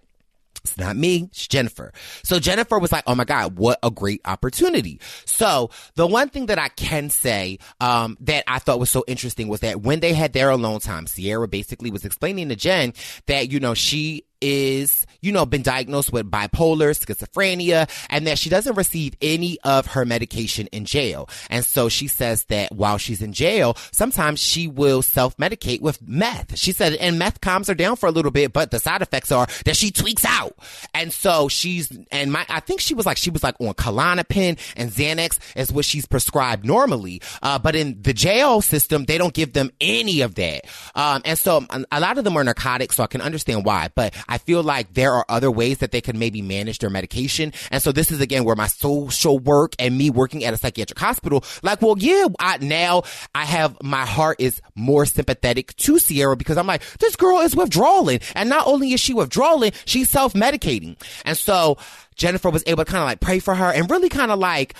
it's not me, it's Jennifer. So Jennifer was like, oh my God, what a great opportunity. So the one thing that I can say, um, that I thought was so interesting was that when they had their alone time, Sierra basically was explaining to Jen that, you know, she is, you know, been diagnosed with bipolar, schizophrenia, and that she doesn't receive any of her medication in jail. And so she says that while she's in jail, sometimes she will self-medicate with meth. She said, and meth calms her down for a little bit, but the side effects are that she tweaks out. And so she's, and my, I think she was like, she was like on Klonopin and Xanax is what she's prescribed normally. Uh, but in the jail system, they don't give them any of that. Um, and so a lot of them are narcotics, so I can understand why, but I feel like there are other ways that they can maybe manage their medication. And so this is again where my social work and me working at a psychiatric hospital, like, well, yeah, I, now I have my heart is more sympathetic to Sierra because I'm like, this girl is withdrawing. And not only is she withdrawing, she's self medicating. And so Jennifer was able to kind of like pray for her and really kind of like,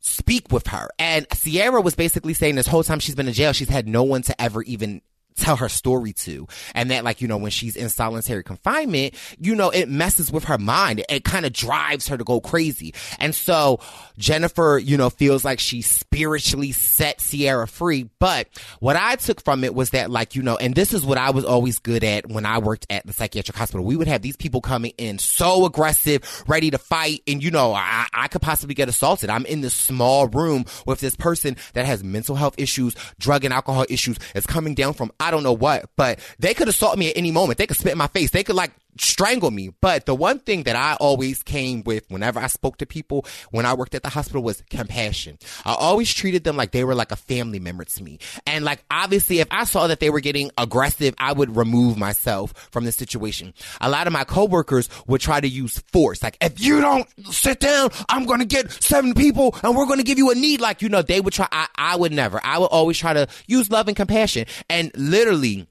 speak with her. And Sierra was basically saying this whole time she's been in jail, she's had no one to ever even tell her story to. And that like, you know, when she's in solitary confinement, you know, it messes with her mind. It, it kind of drives her to go crazy. And so Jennifer, you know, feels like she spiritually set Sierra free. But what I took from it was that like, you know, and this is what I was always good at when I worked at the psychiatric hospital. We would have these people coming in so aggressive, ready to fight. And you know, I, I could possibly get assaulted. I'm in this small room with this person that has mental health issues, drug and alcohol issues. It's coming down from I don't know what, but they could assault me at any moment. They could spit in my face. They could like strangle me. But the one thing that I always came with whenever I spoke to people when I worked at the hospital was compassion. I always treated them like they were like a family member to me. And like obviously if I saw that they were getting aggressive, I would remove myself from the situation. A lot of my coworkers would try to use force. Like if you don't sit down, I'm going to get seven people and we're going to give you a need. Like, you know, they would try. I, I would never. I would always try to use love and compassion. And literally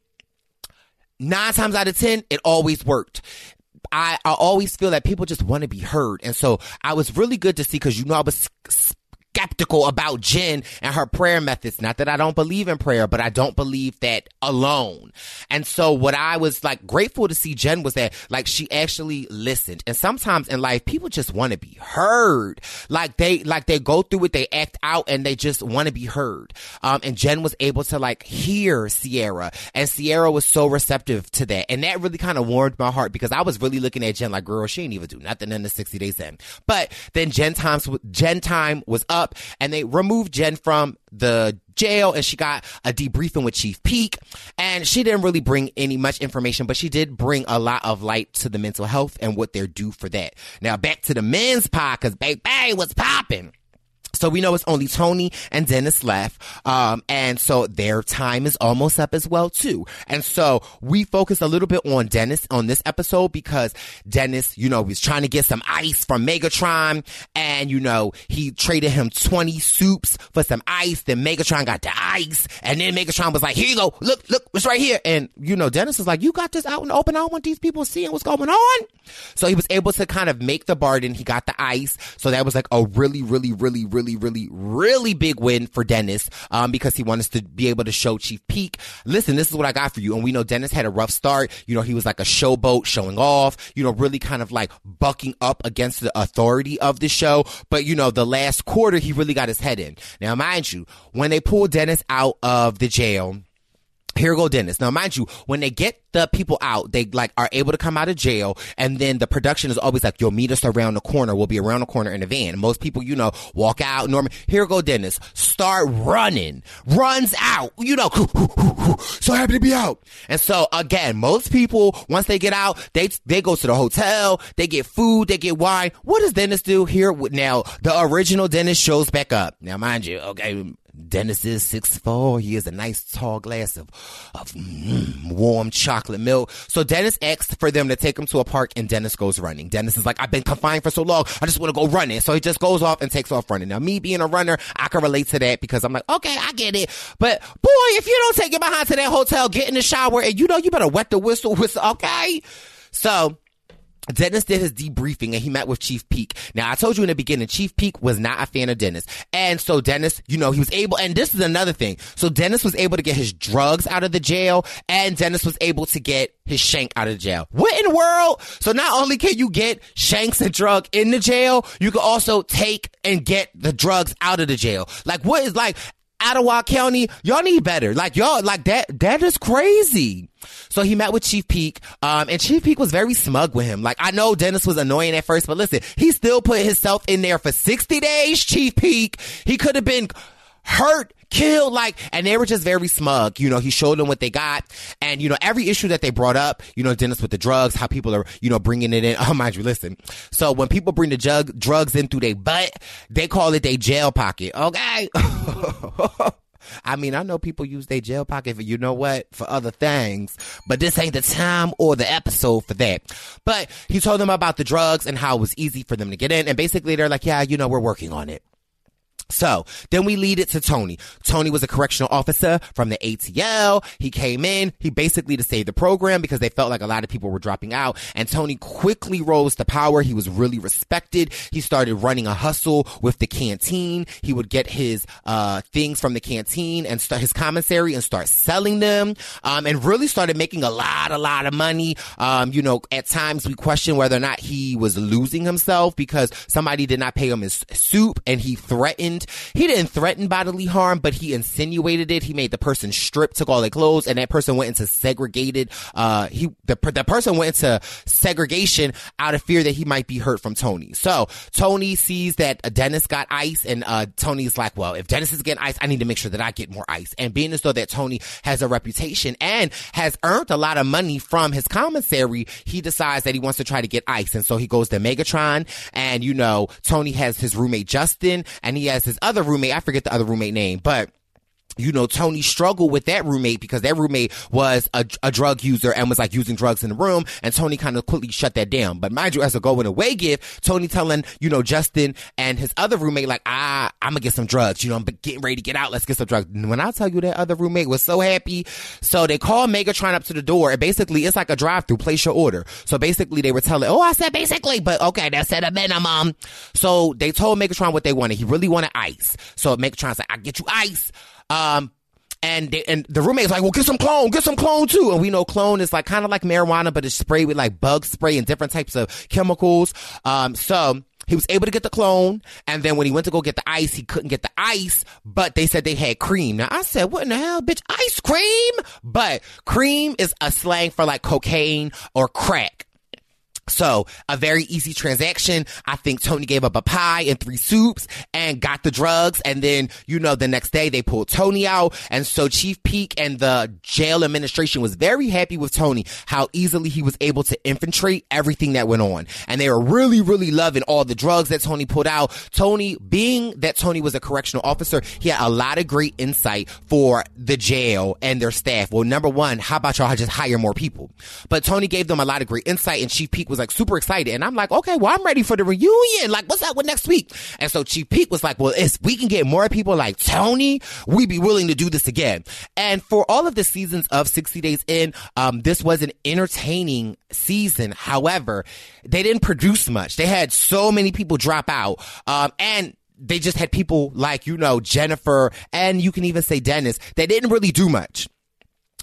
nine times out of ten, it always worked. I, I always feel that people just want to be heard. And so I was really good to see because you know I was skeptical about Jen and her prayer methods. Not that I don't believe in prayer, but I don't believe that alone. And so what I was like grateful to see Jen was that like she actually listened. And sometimes in life, people just want to be heard. Like they, like they go through it, they act out and they just want to be heard. Um, and Jen was able to like hear Sierra and Sierra was so receptive to that. And that really kind of warmed my heart because I was really looking at Jen like, girl, she ain't even do nothing in the 60 days in. But then Jen times, Jen time was up up and they removed Jen from the jail and she got a debriefing with Chief Peak and she didn't really bring any much information, but she did bring a lot of light to the mental health and what they're due for that. Now back to the men's pod because Baby was popping. So we know it's only Tony and Dennis left. Um, and so their time is almost up as well too. And so we focus a little bit on Dennis on this episode because Dennis, you know, was trying to get some ice from Megatron and, you know, he traded him 20 soups for some ice. Then Megatron got the ice and then Megatron was like, here you go. Look, look, it's right here. And, you know, Dennis was like, you got this out in the open. I want these people seeing what's going on. So he was able to kind of make the bargain. He got the ice. So that was like a really, really, really, really really, really, really big win for Dennis, um, because he wanted to be able to show Chief Peak, listen, this is what I got for you. And we know Dennis had a rough start. You know, he was like a showboat showing off, you know, really kind of like bucking up against the authority of the show. But, you know, the last quarter, he really got his head in. Now, mind you, when they pulled Dennis out of the jail, here go Dennis. Now, mind you, when they get the people out, they like are able to come out of jail, and then the production is always like, "You'll meet us around the corner. We'll be around the corner in a van." most people, you know, walk out. Norman, here go Dennis. Start running, runs out. You know, so happy to be out. And so again, most people once they get out, they they go to the hotel, they get food, they get wine. What does Dennis do here? Now, the original Dennis shows back up. Now, mind you, okay, Dennis is six four. He has a nice tall glass of of mm, warm chocolate milk. So Dennis asks for them to take him to a park, and Dennis goes running. Dennis is like, "I've been confined for so long. I just want to go running." So he just goes off and takes off running. Now, me being a runner, I can relate to that because I'm like, "Okay, I get it." But boy, if you don't take your behind to that hotel, get in the shower, and you know you better wet the whistle, whistle, okay? So Dennis did his debriefing and he met with Chief Peak. Now, I told you in the beginning, Chief Peak was not a fan of Dennis. And so Dennis, you know, he was able, and this is another thing. So Dennis was able to get his drugs out of the jail and Dennis was able to get his shank out of jail. What in the world? So not only can you get shanks and drug in the jail, you can also take and get the drugs out of the jail. Like what is like, Ottawa County, y'all need better. Like y'all, like that, that is crazy. So he met with Chief Peak, um, and Chief Peak was very smug with him. Like I know Dennis was annoying at first, but listen, he still put himself in there for 60 days, Chief Peak. He could have been hurt, killed, like, and they were just very smug. You know, he showed them what they got. And, you know, every issue that they brought up, you know, Dennis with the drugs, how people are, you know, bringing it in. Oh, mind you, listen. So when people bring the jug, drugs in through their butt, they call it their jail pocket. Okay. I mean, I know people use their jail pocket for, you know what, for other things, but this ain't the time or the episode for that. But he told them about the drugs and how it was easy for them to get in. And basically they're like, yeah, you know, we're working on it. So then we lead it to Tony. Tony was a correctional officer from the ATL. He came in, he basically to save the program because they felt like a lot of people were dropping out. And Tony quickly rose to power. He was really respected. He started running a hustle with the canteen. He would get his, uh, things from the canteen and start his commissary and start selling them. Um, and really started making a lot, a lot of money. Um, you know, at times we question whether or not he was losing himself because somebody did not pay him his soup and he threatened threatened. He didn't threaten bodily harm, but he insinuated it. He made the person strip, took all their clothes, and that person went into segregated. Uh, he the the person went into segregation out of fear that he might be hurt from Tony. So Tony sees that Dennis got ice, and uh, Tony's like, well, if Dennis is getting ice, I need to make sure that I get more ice. And being as though that Tony has a reputation and has earned a lot of money from his commissary, he decides that he wants to try to get ice, and so he goes to Megatron, and you know Tony has his roommate Justin, and he has his other roommate. I forget the other roommate name, but you know, Tony struggled with that roommate because that roommate was a, a, drug user and was like using drugs in the room. And Tony kind of quickly shut that down. But mind you, as a going away gift, Tony telling, you know, Justin and his other roommate, like, ah, I'm gonna get some drugs. You know, I'm getting ready to get out. Let's get some drugs. And when I tell you that other roommate was so happy. So they call Megatron up to the door and basically it's like a drive through, place your order. So basically they were telling, oh, I said basically, but okay, that's at a minimum. So they told Megatron what they wanted. He really wanted ice. So Megatron's like, I get you ice. Um, and they, and the roommate's like, well, get some clone, get some clone too. And we know clone is like kind of like marijuana, but it's sprayed with like bug spray and different types of chemicals. Um, so he was able to get the clone, and then when he went to go get the ice, he couldn't get the ice, but they said they had cream. Now I said, what in the hell, bitch? Ice cream? But cream is a slang for like cocaine or crack. So a very easy transaction. I think Tony gave up a pie and three soups and got the drugs. And then, you know, the next day they pulled Tony out. And so Chief Peak and the jail administration was very happy with Tony, how easily he was able to infiltrate everything that went on. And they were really, really loving all the drugs that Tony pulled out. Tony, being that Tony was a correctional officer, he had a lot of great insight for the jail and their staff. Well, number one, how about y'all just hire more people? But Tony gave them a lot of great insight and Chief Peak was like super excited. And I'm like, okay, well, I'm ready for the reunion. Like, what's up with next week? And so Chief Peak was like, well, if we can get more people like Tony, we'd be willing to do this again. And for all of the seasons of 60 Days In, um, this was an entertaining season. However, they didn't produce much. They had so many people drop out. Um, and they just had people like, you know, Jennifer and you can even say Dennis. They didn't really do much.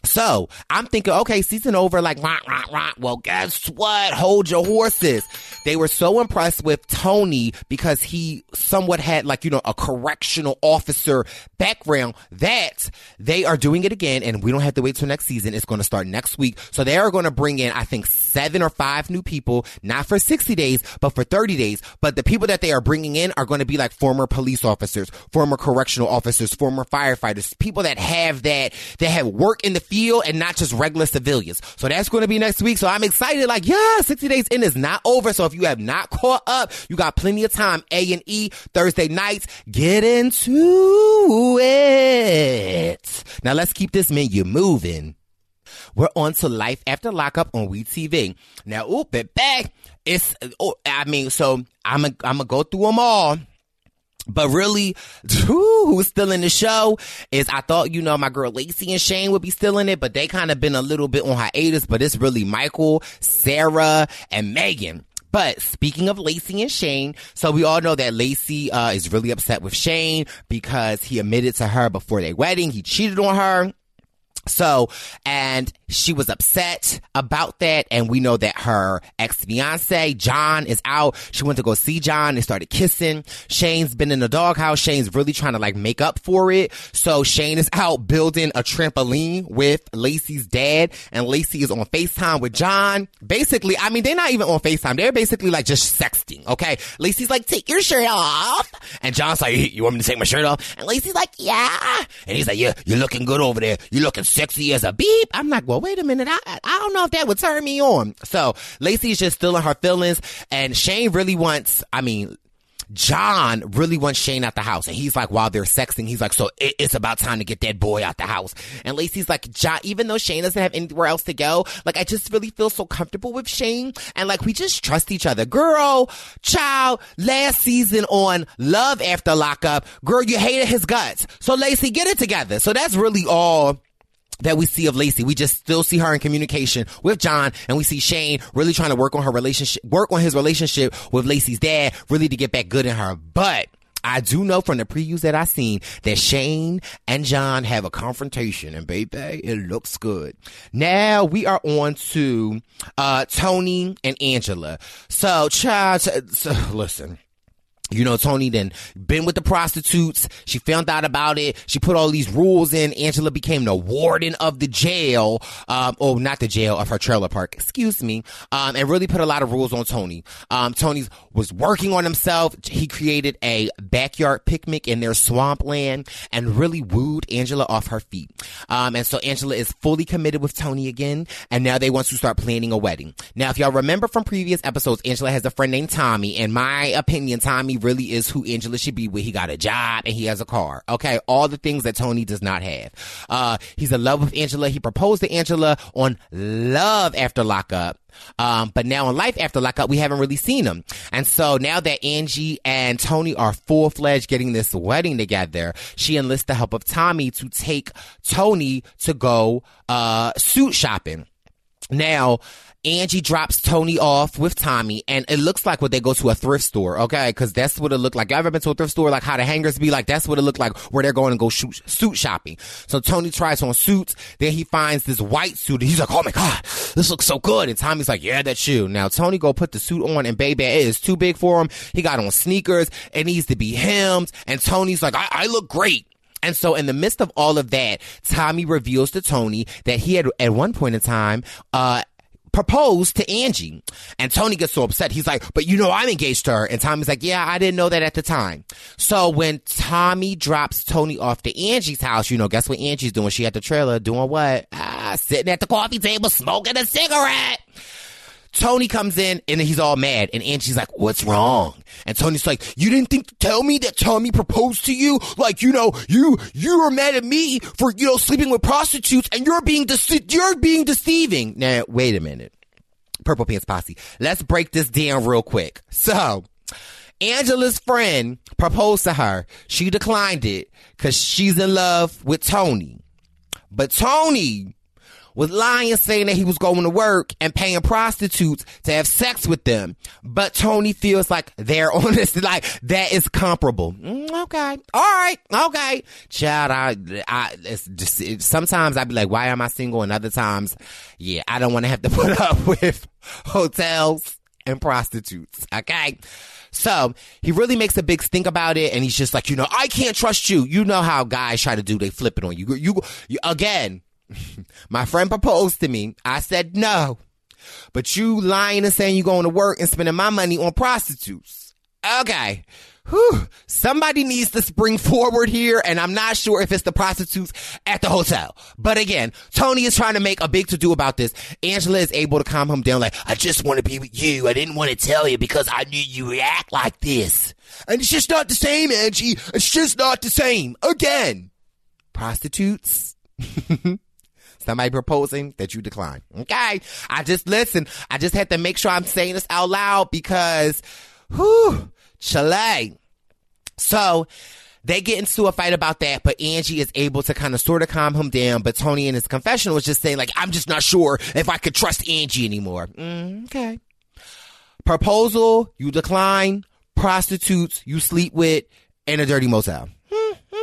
So I'm thinking, okay, season over, like, rah, rah, rah. well, guess what? Hold your horses. They were so impressed with Tony because he somewhat had like, you know, a correctional officer background that they are doing it again. And we don't have to wait till next season. It's going to start next week. So they are going to bring in, I think, seven or five new people, not for 60 days, but for 30 days. But the people that they are bringing in are going to be like former police officers, former correctional officers, former firefighters, people that have that, that have work in the field and not just regular civilians. So that's going to be next week. So I'm excited. Like, yeah, 60 days in is not over. So if you have not caught up, you got plenty of time. A and E Thursday nights. Get into it. Now let's keep this menu moving. We're on to Life After Lockup on WeTV. Now, oop, it back. It's, oh, I mean, so I'm going to go through them all. But really, who's still in the show is I thought, you know, my girl Lacey and Shane would be still in it, but they kind of been a little bit on hiatus, but it's really Michael, Sarah, and Megan. But speaking of Lacey and Shane, so we all know that Lacey uh, is really upset with Shane because he admitted to her before their wedding he cheated on her. So, and she was upset about that. And we know that her ex fiance, John, is out. She went to go see John. and started kissing. Shane's been in the doghouse. Shane's really trying to like make up for it. So Shane is out building a trampoline with Lacey's dad. And Lacey is on FaceTime with John. Basically, I mean, they're not even on FaceTime. They're basically like just sexting. Okay. Lacey's like, take your shirt off. And John's like, you want me to take my shirt off? And Lacey's like, yeah. And he's like, yeah, you're looking good over there. You're looking sexy as a beep. I'm like, well, wait a minute. I, I don't know if that would turn me on. So Lacey's just still in her feelings and Shane really wants, I mean, John really wants Shane out the house. And he's like, while they're sexting, he's like, so it, it's about time to get that boy out the house. And Lacey's like, John, even though Shane doesn't have anywhere else to go, like, I just really feel so comfortable with Shane. And like, we just trust each other. Girl, child, last season on Love After Lockup, girl, you hated his guts. So Lacey, get it together. So that's really all that we see of Lacey. We just still see her in communication with John and we see Shane really trying to work on her relationship, work on his relationship with Lacey's dad, really to get back good in her. But I do know from the previews that I seen that Shane and John have a confrontation and baby, it looks good. Now we are on to, uh, Tony and Angela. So, child, so, listen you know, Tony then been with the prostitutes. She found out about it. She put all these rules in. Angela became the warden of the jail. Um, oh, not the jail of her trailer park. Excuse me. Um, and really put a lot of rules on Tony. Um, Tony was working on himself. He created a backyard picnic in their swampland and really wooed Angela off her feet. Um, and so Angela is fully committed with Tony again. And now they want to start planning a wedding. Now, if y'all remember from previous episodes, Angela has a friend named Tommy. In my opinion, Tommy really is who Angela should be with. He got a job and he has a car. Okay. All the things that Tony does not have. Uh, he's in love with Angela. He proposed to Angela on Love After Lockup. Um, but now in life after lockup, we haven't really seen him. And so now that Angie and Tony are full fledged getting this wedding together, she enlists the help of Tommy to take Tony to go, uh, suit shopping. Now, Angie drops Tony off with Tommy, and it looks like what they go to a thrift store, okay? Because that's what it looked like. I ever been to a thrift store, like how the hangers be like? That's what it looked like where they're going to go shoot, suit shopping. So Tony tries on suits, then he finds this white suit, and he's like, "Oh my god, this looks so good!" And Tommy's like, "Yeah, that's you." Now Tony go put the suit on, and baby, it is too big for him. He got on sneakers, it needs to be hemmed, and Tony's like, "I, I look great." And so in the midst of all of that, Tommy reveals to Tony that he had at one point in time, uh, proposed to Angie. And Tony gets so upset. He's like, but you know, I'm engaged to her. And Tommy's like, yeah, I didn't know that at the time. So when Tommy drops Tony off to Angie's house, you know, guess what Angie's doing? She at the trailer doing what? Ah, sitting at the coffee table smoking a cigarette. Tony comes in and he's all mad and Angie's like, what's wrong? And Tony's like, you didn't think to tell me that Tommy proposed to you? Like, you know, you, you were mad at me for, you know, sleeping with prostitutes and you're being, you're being deceiving. Now, wait a minute. Purple Pants Posse. Let's break this down real quick. So, Angela's friend proposed to her. She declined it because she's in love with Tony. But Tony was lying saying that he was going to work and paying prostitutes to have sex with them. But Tony feels like they're honest, like that is comparable. Mm, okay. All right. Okay. Child, I, I, it's just, it, sometimes I'd be like, why am I single? And other times, yeah, I don't want to have to put up with hotels and prostitutes. Okay. So he really makes a big stink about it, and he's just like, you know, I can't trust you. You know how guys try to do; they flip it on you. You, you again. My friend proposed to me. I said no. But you lying and saying you're going to work and spending my money on prostitutes. Okay. Whew. Somebody needs to spring forward here, and I'm not sure if it's the prostitutes at the hotel. But again, Tony is trying to make a big to do about this. Angela is able to calm him down, like, I just want to be with you. I didn't want to tell you because I knew you react like this. And it's just not the same, Angie. It's just not the same. Again. Prostitutes. Somebody proposing that you decline. Okay. I just listen. I just had to make sure I'm saying this out loud because, whew, Chile. So they get into a fight about that, but Angie is able to kind of sort of calm him down. But Tony in his confessional was just saying, like, I'm just not sure if I could trust Angie anymore. Mm, okay. Proposal, you decline. Prostitutes, you sleep with in a dirty motel.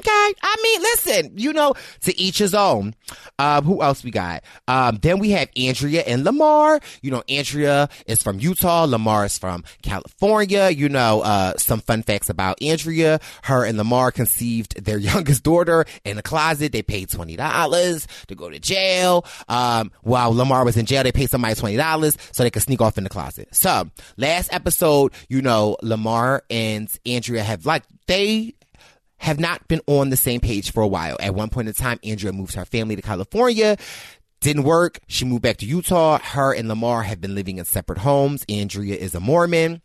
Okay. I mean, listen, you know, to each his own. Um, who else we got? Um, then we have Andrea and Lamar. You know, Andrea is from Utah. Lamar is from California. You know, uh, some fun facts about Andrea. Her and Lamar conceived their youngest daughter in a closet. They paid $20 to go to jail. Um, while Lamar was in jail, they paid somebody $20 so they could sneak off in the closet. So last episode, you know, Lamar and Andrea have like, they have not been on the same page for a while. At one point in time, Andrea moved her family to California. Didn't work. She moved back to Utah. Her and Lamar have been living in separate homes. Andrea is a Mormon.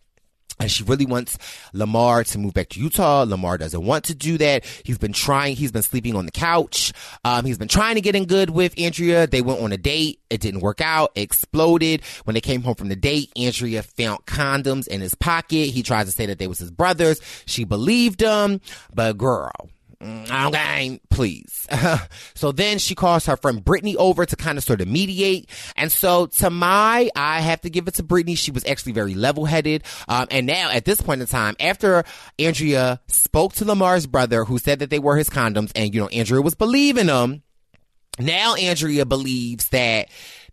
And she really wants Lamar to move back to Utah. Lamar doesn't want to do that. He's been trying. He's been sleeping on the couch. Um, he's been trying to get in good with Andrea. They went on a date. It didn't work out. It exploded. When they came home from the date, Andrea found condoms in his pocket. He tried to say that they was his brothers. She believed him, but girl, okay, please. so then she calls her friend Brittany over to kind of sort of mediate. And so to my, I have to give it to Brittany. She was actually very level headed. Um, and now at this point in time, after Andrea spoke to Lamar's brother who said that they were his condoms and, you know, Andrea was believing them. Now Andrea believes that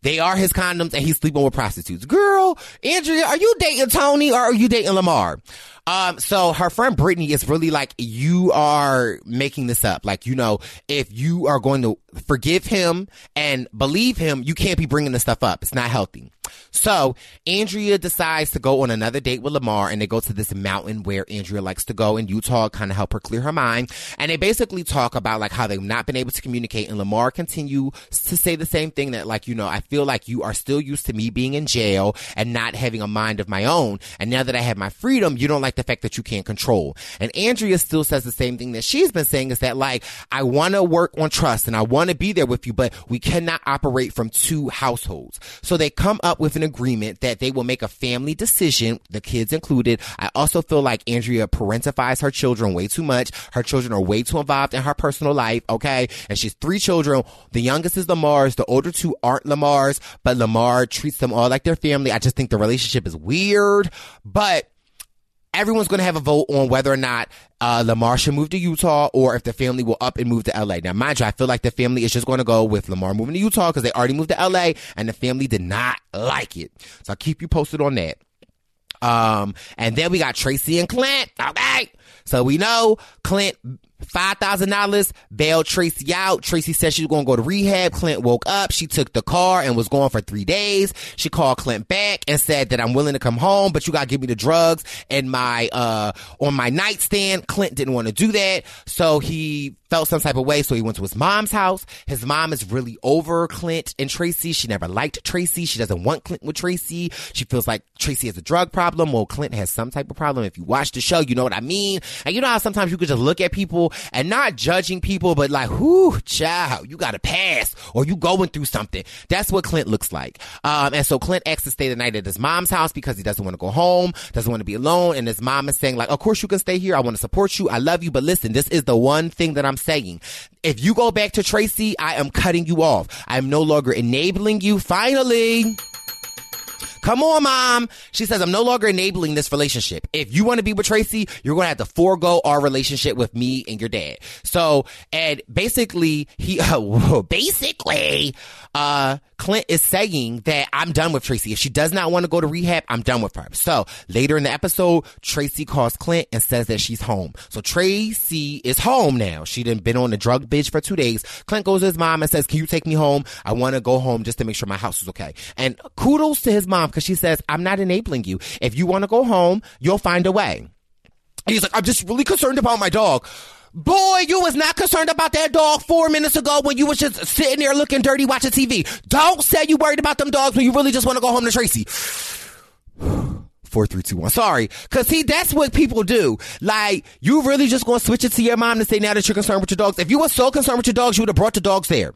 they are his condoms and he's sleeping with prostitutes. Girl, Andrea, are you dating Tony or are you dating Lamar? Um, so her friend Brittany is really like, you are making this up. Like, you know, if you are going to forgive him and believe him, you can't be bringing this stuff up. It's not healthy. So Andrea decides to go on another date with Lamar and they go to this mountain where Andrea likes to go in Utah, kind of help her clear her mind. And they basically talk about like how they've not been able to communicate and Lamar continues to say the same thing that like, you know, I feel like you are still used to me being in jail and not having a mind of my own. And now that I have my freedom, you don't like the fact that you can't control. And Andrea still says the same thing that she's been saying is that like, I want to work on trust and I want to be there with you, but we cannot operate from two households. So they come up with an agreement that they will make a family decision, the kids included. I also feel like Andrea parentifies her children way too much. Her children are way too involved in her personal life. Okay. And she's three children. The youngest is Lamar's. The older two aren't Lamar's, but Lamar treats them all like their family. I just think the relationship is weird, but everyone's going to have a vote on whether or not uh, Lamar should move to Utah or if the family will up and move to LA. Now, mind you, I feel like the family is just going to go with Lamar moving to Utah because they already moved to LA and the family did not like it. So I'll keep you posted on that. Um, and then we got Tracy and Clint. Okay. So we know Clint $5,000 bailed Tracy out. Tracy said she was going to go to rehab. Clint woke up. She took the car and was gone for three days. She called Clint back and said that I'm willing to come home, but you got to give me the drugs and my, uh, on my nightstand. Clint didn't want to do that. So he felt some type of way. So he went to his mom's house. His mom is really over Clint and Tracy. She never liked Tracy. She doesn't want Clint with Tracy. She feels like Tracy has a drug problem. Well, Clint has some type of problem. If you watch the show, you know what I mean. And you know how sometimes you could just look at people and not judging people, but like, whoo, child, you got to pass or you going through something. That's what Clint looks like. Um, and so Clint asks to stay the night at his mom's house because he doesn't want to go home, doesn't want to be alone. And his mom is saying like, of course you can stay here. I want to support you. I love you. But listen, this is the one thing that I'm saying. If you go back to Tracy, I am cutting you off. I'm no longer enabling you. Finally. Come on, mom. She says, I'm no longer enabling this relationship. If you want to be with Tracy, you're going to have to forego our relationship with me and your dad. So, and basically, he, uh, basically, uh, Clint is saying that I'm done with Tracy. If she does not want to go to rehab, I'm done with her. So later in the episode, Tracy calls Clint and says that she's home. So Tracy is home now. She done been on the drug bitch for two days. Clint goes to his mom and says, can you take me home? I want to go home just to make sure my house is okay. And kudos to his mom because she says, I'm not enabling you. If you want to go home, you'll find a way. And he's like, I'm just really concerned about my dog. Boy, you was not concerned about that dog four minutes ago when you was just sitting there looking dirty watching TV. Don't say you worried about them dogs when you really just want to go home to Tracy. Four, three, two, one. Sorry. Cause see, that's what people do. Like, you really just gonna switch it to your mom to say now that you're concerned with your dogs. If you were so concerned with your dogs, you would have brought the dogs there.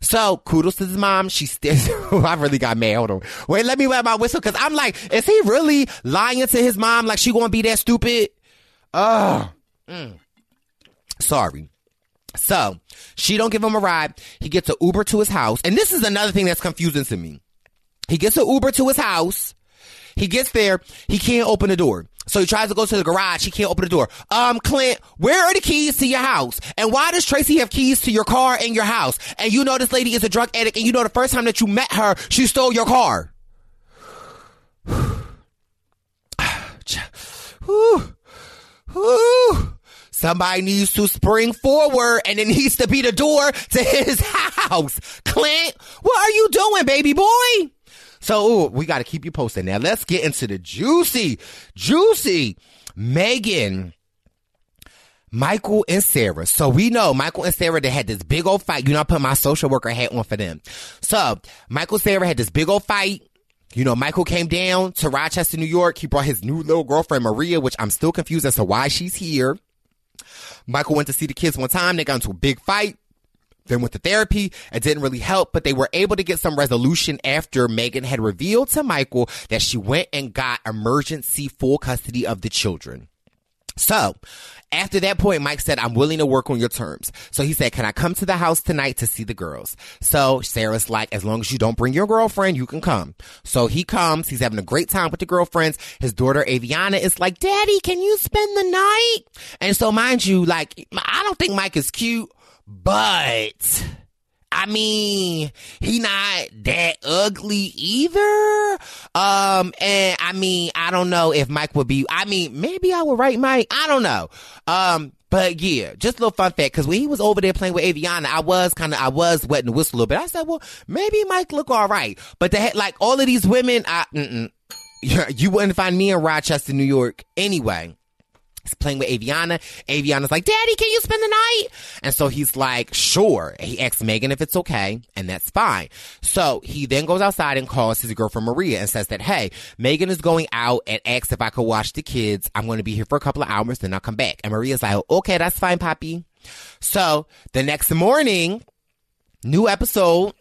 So kudos to his mom. She still, I really got mad. Hold on. Wait, let me wet my whistle. Cause I'm like, is he really lying to his mom? Like she gonna be that stupid? Oh. Mm. Sorry. So she don't give him a ride. He gets an Uber to his house. And this is another thing that's confusing to me. He gets an Uber to his house. He gets there. He can't open the door. So he tries to go to the garage. He can't open the door. Um, Clint, where are the keys to your house? And why does Tracy have keys to your car and your house? And you know this lady is a drug addict and you know the first time that you met her, she stole your car. Somebody needs to spring forward and it needs to be the door to his house. Clint, what are you doing, baby boy? So ooh, we got to keep you posted. Now let's get into the juicy, juicy Megan. Michael and Sarah. So we know Michael and Sarah, they had this big old fight. You know, I put my social worker hat on for them. So Michael and Sarah had this big old fight. You know, Michael came down to Rochester, New York. He brought his new little girlfriend, Maria, which I'm still confused as to why she's here. Michael went to see the kids one time. They got into a big fight. Then went to therapy. It didn't really help, but they were able to get some resolution after Megan had revealed to Michael that she went and got emergency full custody of the children. So, after that point, Mike said, I'm willing to work on your terms. So he said, Can I come to the house tonight to see the girls? So Sarah's like, As long as you don't bring your girlfriend, you can come. So he comes. He's having a great time with the girlfriends. His daughter, Aviana, is like, Daddy, can you spend the night? And so, mind you, like, I don't think Mike is cute, but. I mean, he not that ugly either. Um, and I mean, I don't know if Mike would be, I mean, maybe I would write Mike. I don't know. Um, but yeah, just a little fun fact, cause when he was over there playing with Aviana, I was kind of, I was wetting the whistle a little bit. I said, well, maybe Mike look all right. But had, like, all of these women, I, you wouldn't find me in Rochester, New York anyway. He's playing with Aviana. Aviana's like, Daddy, can you spend the night? And so he's like, sure. He asks Megan if it's okay, and that's fine. So he then goes outside and calls his girlfriend Maria and says that, hey, Megan is going out and asks if I could watch the kids. I'm going to be here for a couple of hours, then I'll come back. And Maria's like, okay, that's fine, Poppy. So the next morning, new episode,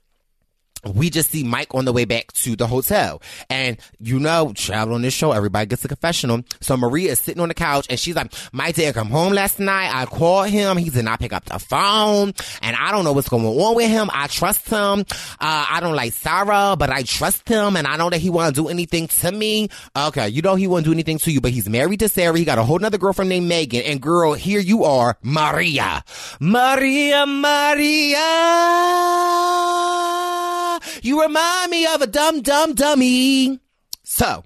we just see Mike on the way back to the hotel. And you know, travel on this show, everybody gets a confessional. So Maria is sitting on the couch and she's like, Mike didn't come home last night. I called him. He did not pick up the phone. And I don't know what's going on with him. I trust him. Uh, I don't like Sarah, but I trust him. And I know that he won't do anything to me. Okay. You know, he won't do anything to you, but he's married to Sarah. He got a whole nother girlfriend named Megan. And girl, here you are, Maria. Maria, Maria. You remind me of a dumb, dumb dummy. So,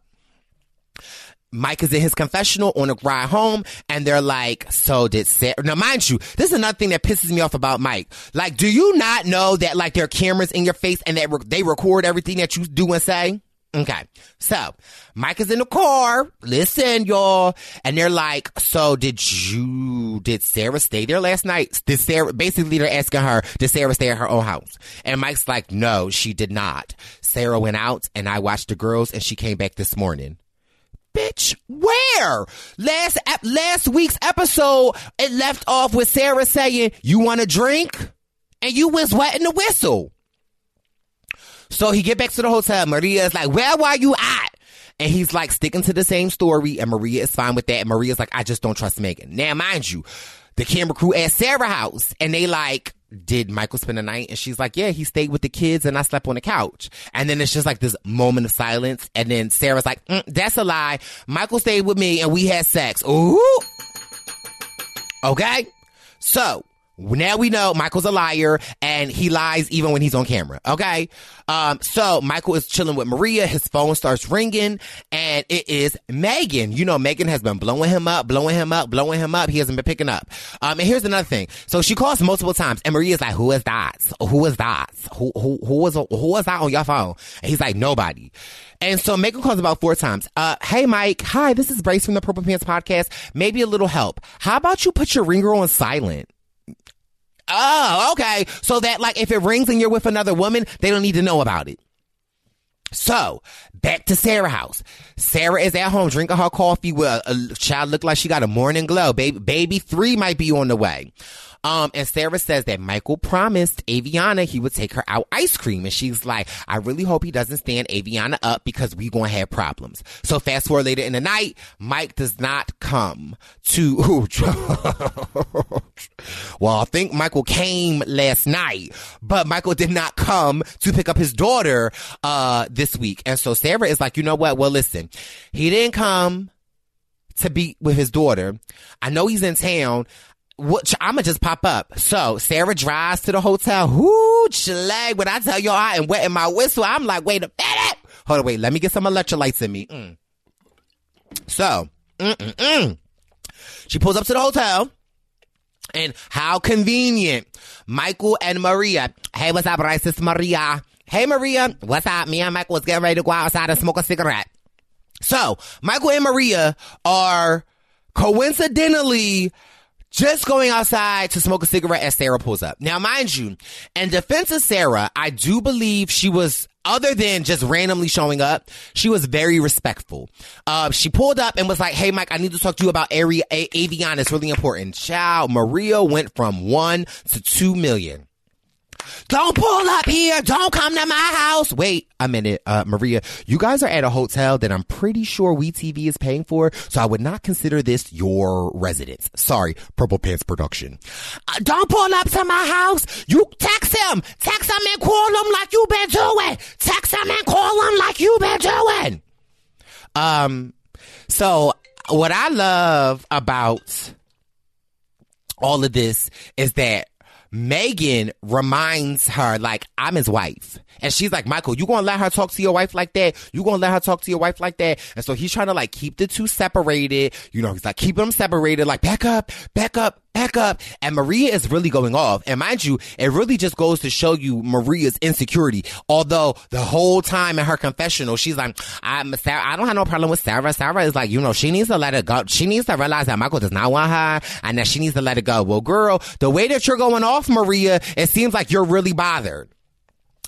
Mike is in his confessional on a ride home, and they're like, "So did Sarah?" Now, mind you, this is another thing that pisses me off about Mike. Like, do you not know that like there are cameras in your face and that re- they record everything that you do and say? Okay, so Mike is in the car. Listen, y'all, and they're like, "So did you? Did Sarah stay there last night? Did Sarah?" Basically, they're asking her, "Did Sarah stay at her own house?" And Mike's like, "No, she did not. Sarah went out, and I watched the girls, and she came back this morning." Bitch, where? Last ep- last week's episode, it left off with Sarah saying, "You want a drink?" and you was wetting the whistle. So he get back to the hotel. Maria is like, "Where were you at?" And he's like sticking to the same story, and Maria is fine with that. And Maria's like, "I just don't trust Megan." Now, mind you, the camera crew at Sarah house, and they like, did Michael spend the night? And she's like, yeah, he stayed with the kids and I slept on the couch. And then it's just like this moment of silence. And then Sarah's like, mm, that's a lie. Michael stayed with me and we had sex. Ooh. Okay. So now we know Michael's a liar and he lies even when he's on camera. Okay. Um, so Michael is chilling with Maria. His phone starts ringing and it is Megan. You know, Megan has been blowing him up, blowing him up, blowing him up. He hasn't been picking up. Um, and here's another thing. So she calls multiple times and Maria's like, who is that? Who is that? Who, who, who was, who was that on your phone? And he's like, nobody. And so Megan calls about four times. Uh, hey Mike. Hi, this is Brice from the Purple Pants podcast. Maybe a little help. How about you put your ringer on silent? Oh, okay. So that like if it rings and you're with another woman, they don't need to know about it. So back to Sarah house. Sarah is at home drinking her coffee with a, child look like she got a morning glow. Baby, baby three might be on the way. Um, and Sarah says that Michael promised Aviana he would take her out ice cream. And she's like, I really hope he doesn't stand Aviana up because we gonna have problems. So fast forward later in the night, Mike does not come to, well, I think Michael came last night, but Michael did not come to pick up his daughter, uh, this week. And so Sarah is like, you know what? Well, listen, he didn't come to be with his daughter. I know he's in town I'ma just pop up. So Sarah drives to the hotel. Whoo, leg. When I tell y'all I am wetting my whistle, I'm like, wait a minute. Hold on, wait. Let me get some electrolytes in me. Mm. So, mm-mm-mm. she pulls up to the hotel. And how convenient. Michael and Maria. Hey, what's up, Brice? It's Maria. Hey, Maria. What's up? Me and Michael was getting ready to go outside and smoke a cigarette. So, Michael and Maria are coincidentally just going outside to smoke a cigarette as Sarah pulls up. Now, mind you, in defense of Sarah, I do believe she was other than just randomly showing up, she was very respectful. Uh, she pulled up and was like, Hey, Mike, I need to talk to you about Ari- A- Avion. It's really important. Child, Maria went from one to two million. Don't pull up here. Don't come to my house. Wait a minute, uh, Maria. You guys are at a hotel that I'm pretty sure WeTV is paying for, so I would not consider this your residence. Sorry, Purple Pants Production. Uh, don't pull up to my house. You text him. Text him and call him like you been doing. Text him and call him like you been doing. Um, so what I love about all of this is that Megan reminds her, like, I'm his wife. And she's like, Michael, you gonna let her talk to your wife like that? You gonna let her talk to your wife like that? And so he's trying to like keep the two separated. You know, he's like, keep them separated, like, back up, back up, back up. And Maria is really going off. And mind you, it really just goes to show you Maria's insecurity. Although the whole time in her confessional, she's like, I'm Sarah, I don't have no problem with Sarah. Sarah is like, you know, she needs to let it go. She needs to realize that Michael does not want her and that she needs to let it go. Well, girl, the way that you're going off, Maria, it seems like you're really bothered.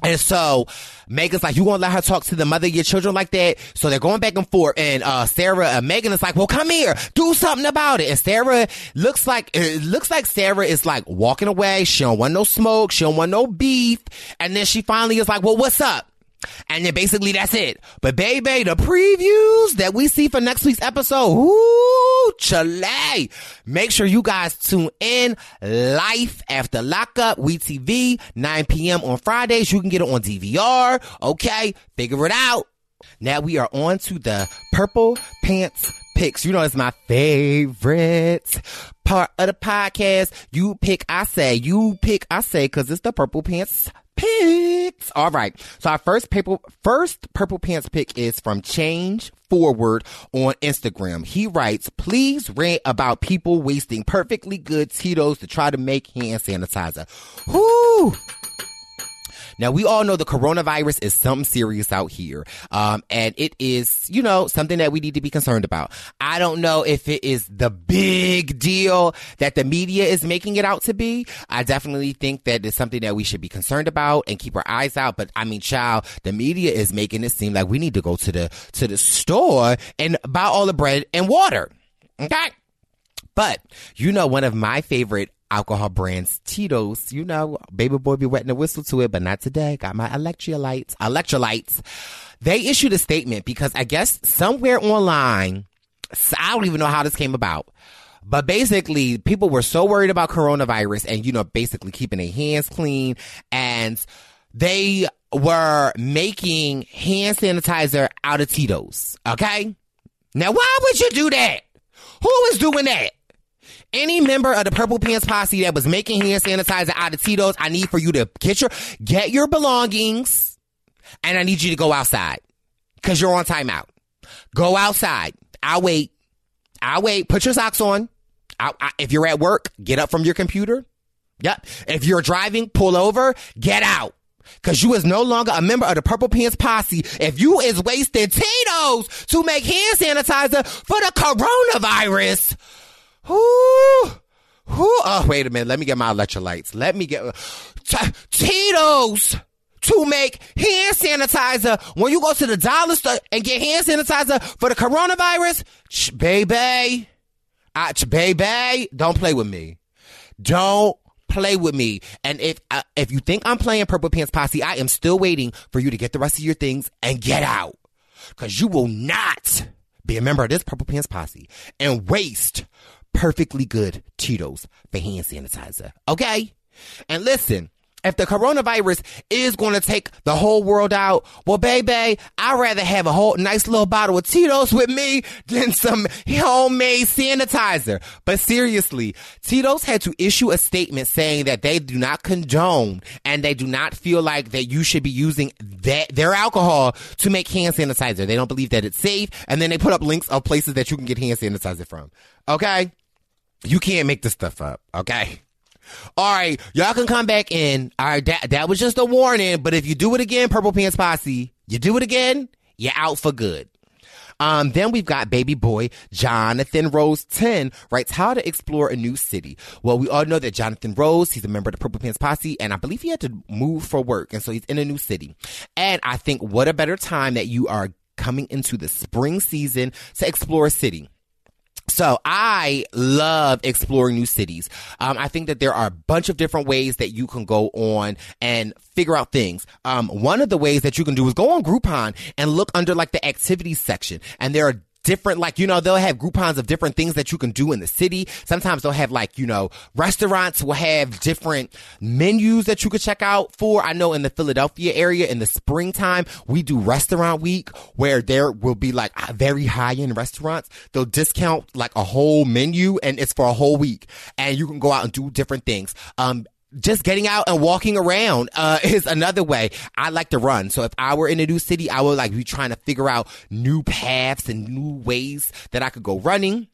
And so Megan's like, you won't let her talk to the mother of your children like that? So they're going back and forth. And, uh, Sarah, uh, Megan is like, well, come here, do something about it. And Sarah looks like, it looks like Sarah is like walking away. She don't want no smoke. She don't want no beef. And then she finally is like, well, what's up? And then basically that's it. But baby, the previews that we see for next week's episode, ooh, chale. Make sure you guys tune in life after lockup, we TV, 9 p.m. on Fridays. You can get it on DVR. Okay. Figure it out. Now we are on to the purple pants picks. You know, it's my favorite part of the podcast. You pick, I say, you pick, I say, cause it's the purple pants picks. All right. So our first purple, first purple pants pick is from Change Forward on Instagram. He writes, please rant about people wasting perfectly good Tito's to try to make hand sanitizer. Whoo! Now we all know the coronavirus is something serious out here. Um, and it is, you know, something that we need to be concerned about. I don't know if it is the big deal that the media is making it out to be. I definitely think that it's something that we should be concerned about and keep our eyes out. But I mean, child, the media is making it seem like we need to go to the, to the store and buy all the bread and water. Okay. But you know, one of my favorite alcohol brands, Tito's. You know, baby boy be wetting the whistle to it, but not today. Got my electrolytes. Electrolytes. They issued a statement because I guess somewhere online, I don't even know how this came about. But basically, people were so worried about coronavirus and, you know, basically keeping their hands clean and they were making hand sanitizer out of Tito's. Okay. Now, why would you do that? Who is doing that? Any member of the Purple Pants Posse that was making hand sanitizer out of Tito's, I need for you to get your get your belongings, and I need you to go outside because you're on timeout. Go outside. I'll wait. I'll wait. Put your socks on. I, I, if you're at work, get up from your computer. Yep. If you're driving, pull over. Get out. Cause you is no longer a member of the Purple Pants Posse if you is wasting Tito's to make hand sanitizer for the coronavirus. Whoo. Whoo. Oh, wait a minute. Let me get my electrolytes. Let me get T- Tito's to make hand sanitizer when you go to the dollar store and get hand sanitizer for the coronavirus. Ch- baby. I, ch- baby. Don't play with me. Don't play with me. And if uh, if you think I'm playing Purple Pants Posse, I am still waiting for you to get the rest of your things and get out. Cause you will not be a member of this Purple Pants Posse and waste perfectly good Tito's for hand sanitizer. Okay? And listen, if the coronavirus is going to take the whole world out, well, baby, I'd rather have a whole nice little bottle of Tito's with me than some homemade sanitizer. But seriously, Tito's had to issue a statement saying that they do not condone and they do not feel like that you should be using that, their alcohol to make hand sanitizer. They don't believe that it's safe. And then they put up links of places that you can get hand sanitizer from. Okay? You can't make this stuff up. Okay? All right, y'all can come back in. All right, that, that was just a warning, but if you do it again, Purple Pants Posse, you do it again, you're out for good. Um, then we've got baby boy Jonathan Rose 10 writes how to explore a new city. Well, we all know that Jonathan Rose, he's a member of the Purple Pants Posse, and I believe he had to move for work, and so he's in a new city. And I think what a better time that you are coming into the spring season to explore a city. So I love exploring new cities. Um, I think that there are a bunch of different ways that you can go on and figure out things. Um, one of the ways that you can do is go on Groupon and look under like the activities section, and there are different, like, you know, they'll have Groupons of different things that you can do in the city. Sometimes they'll have like, you know, restaurants will have different menus that you could check out for. I know in the Philadelphia area in the springtime, we do restaurant week where there will be like very high end restaurants. They'll discount like a whole menu and it's for a whole week and you can go out and do different things. Um, just getting out and walking around uh, is another way. I like to run. So if I were in a new city, I would like be trying to figure out new paths and new ways that I could go running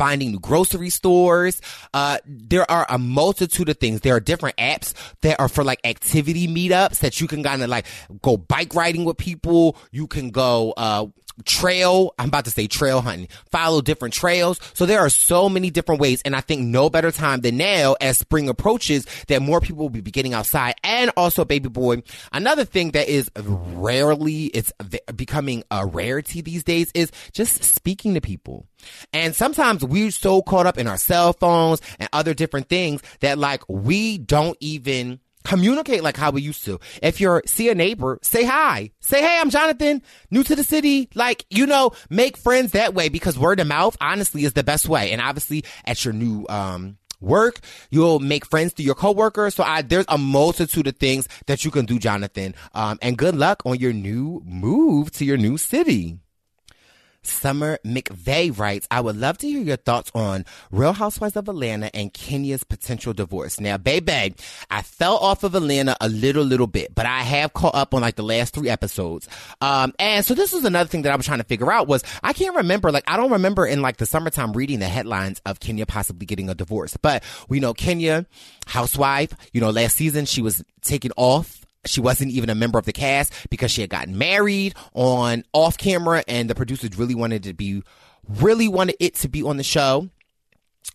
finding new grocery stores. Uh, there are a multitude of things. There are different apps that are for like activity meetups that you can kind of like go bike riding with people. You can go, uh, trail. I'm about to say trail hunting, follow different trails. So there are so many different ways. And I think no better time than now as spring approaches that more people will be getting outside and also baby boy. Another thing that is rarely, it's becoming a rarity these days is just speaking to people. And sometimes we're so caught up in our cell phones and other different things that like we don't even communicate like how we used to. If you're see a neighbor, say hi. Say, hey, I'm Jonathan, new to the city. Like, you know, make friends that way because word of mouth honestly is the best way. And obviously at your new um work, you'll make friends through your coworkers. So I, there's a multitude of things that you can do, Jonathan. Um, and good luck on your new move to your new city. Summer McVeigh writes, I would love to hear your thoughts on Real Housewives of Atlanta and Kenya's potential divorce. Now, baby, I fell off of Atlanta a little, little bit, but I have caught up on like the last three episodes. Um, and so this is another thing that I was trying to figure out was I can't remember, like, I don't remember in like the summertime reading the headlines of Kenya possibly getting a divorce, but we know Kenya, housewife, you know, last season she was taken off she wasn't even a member of the cast because she had gotten married on off camera and the producers really wanted to be really wanted it to be on the show.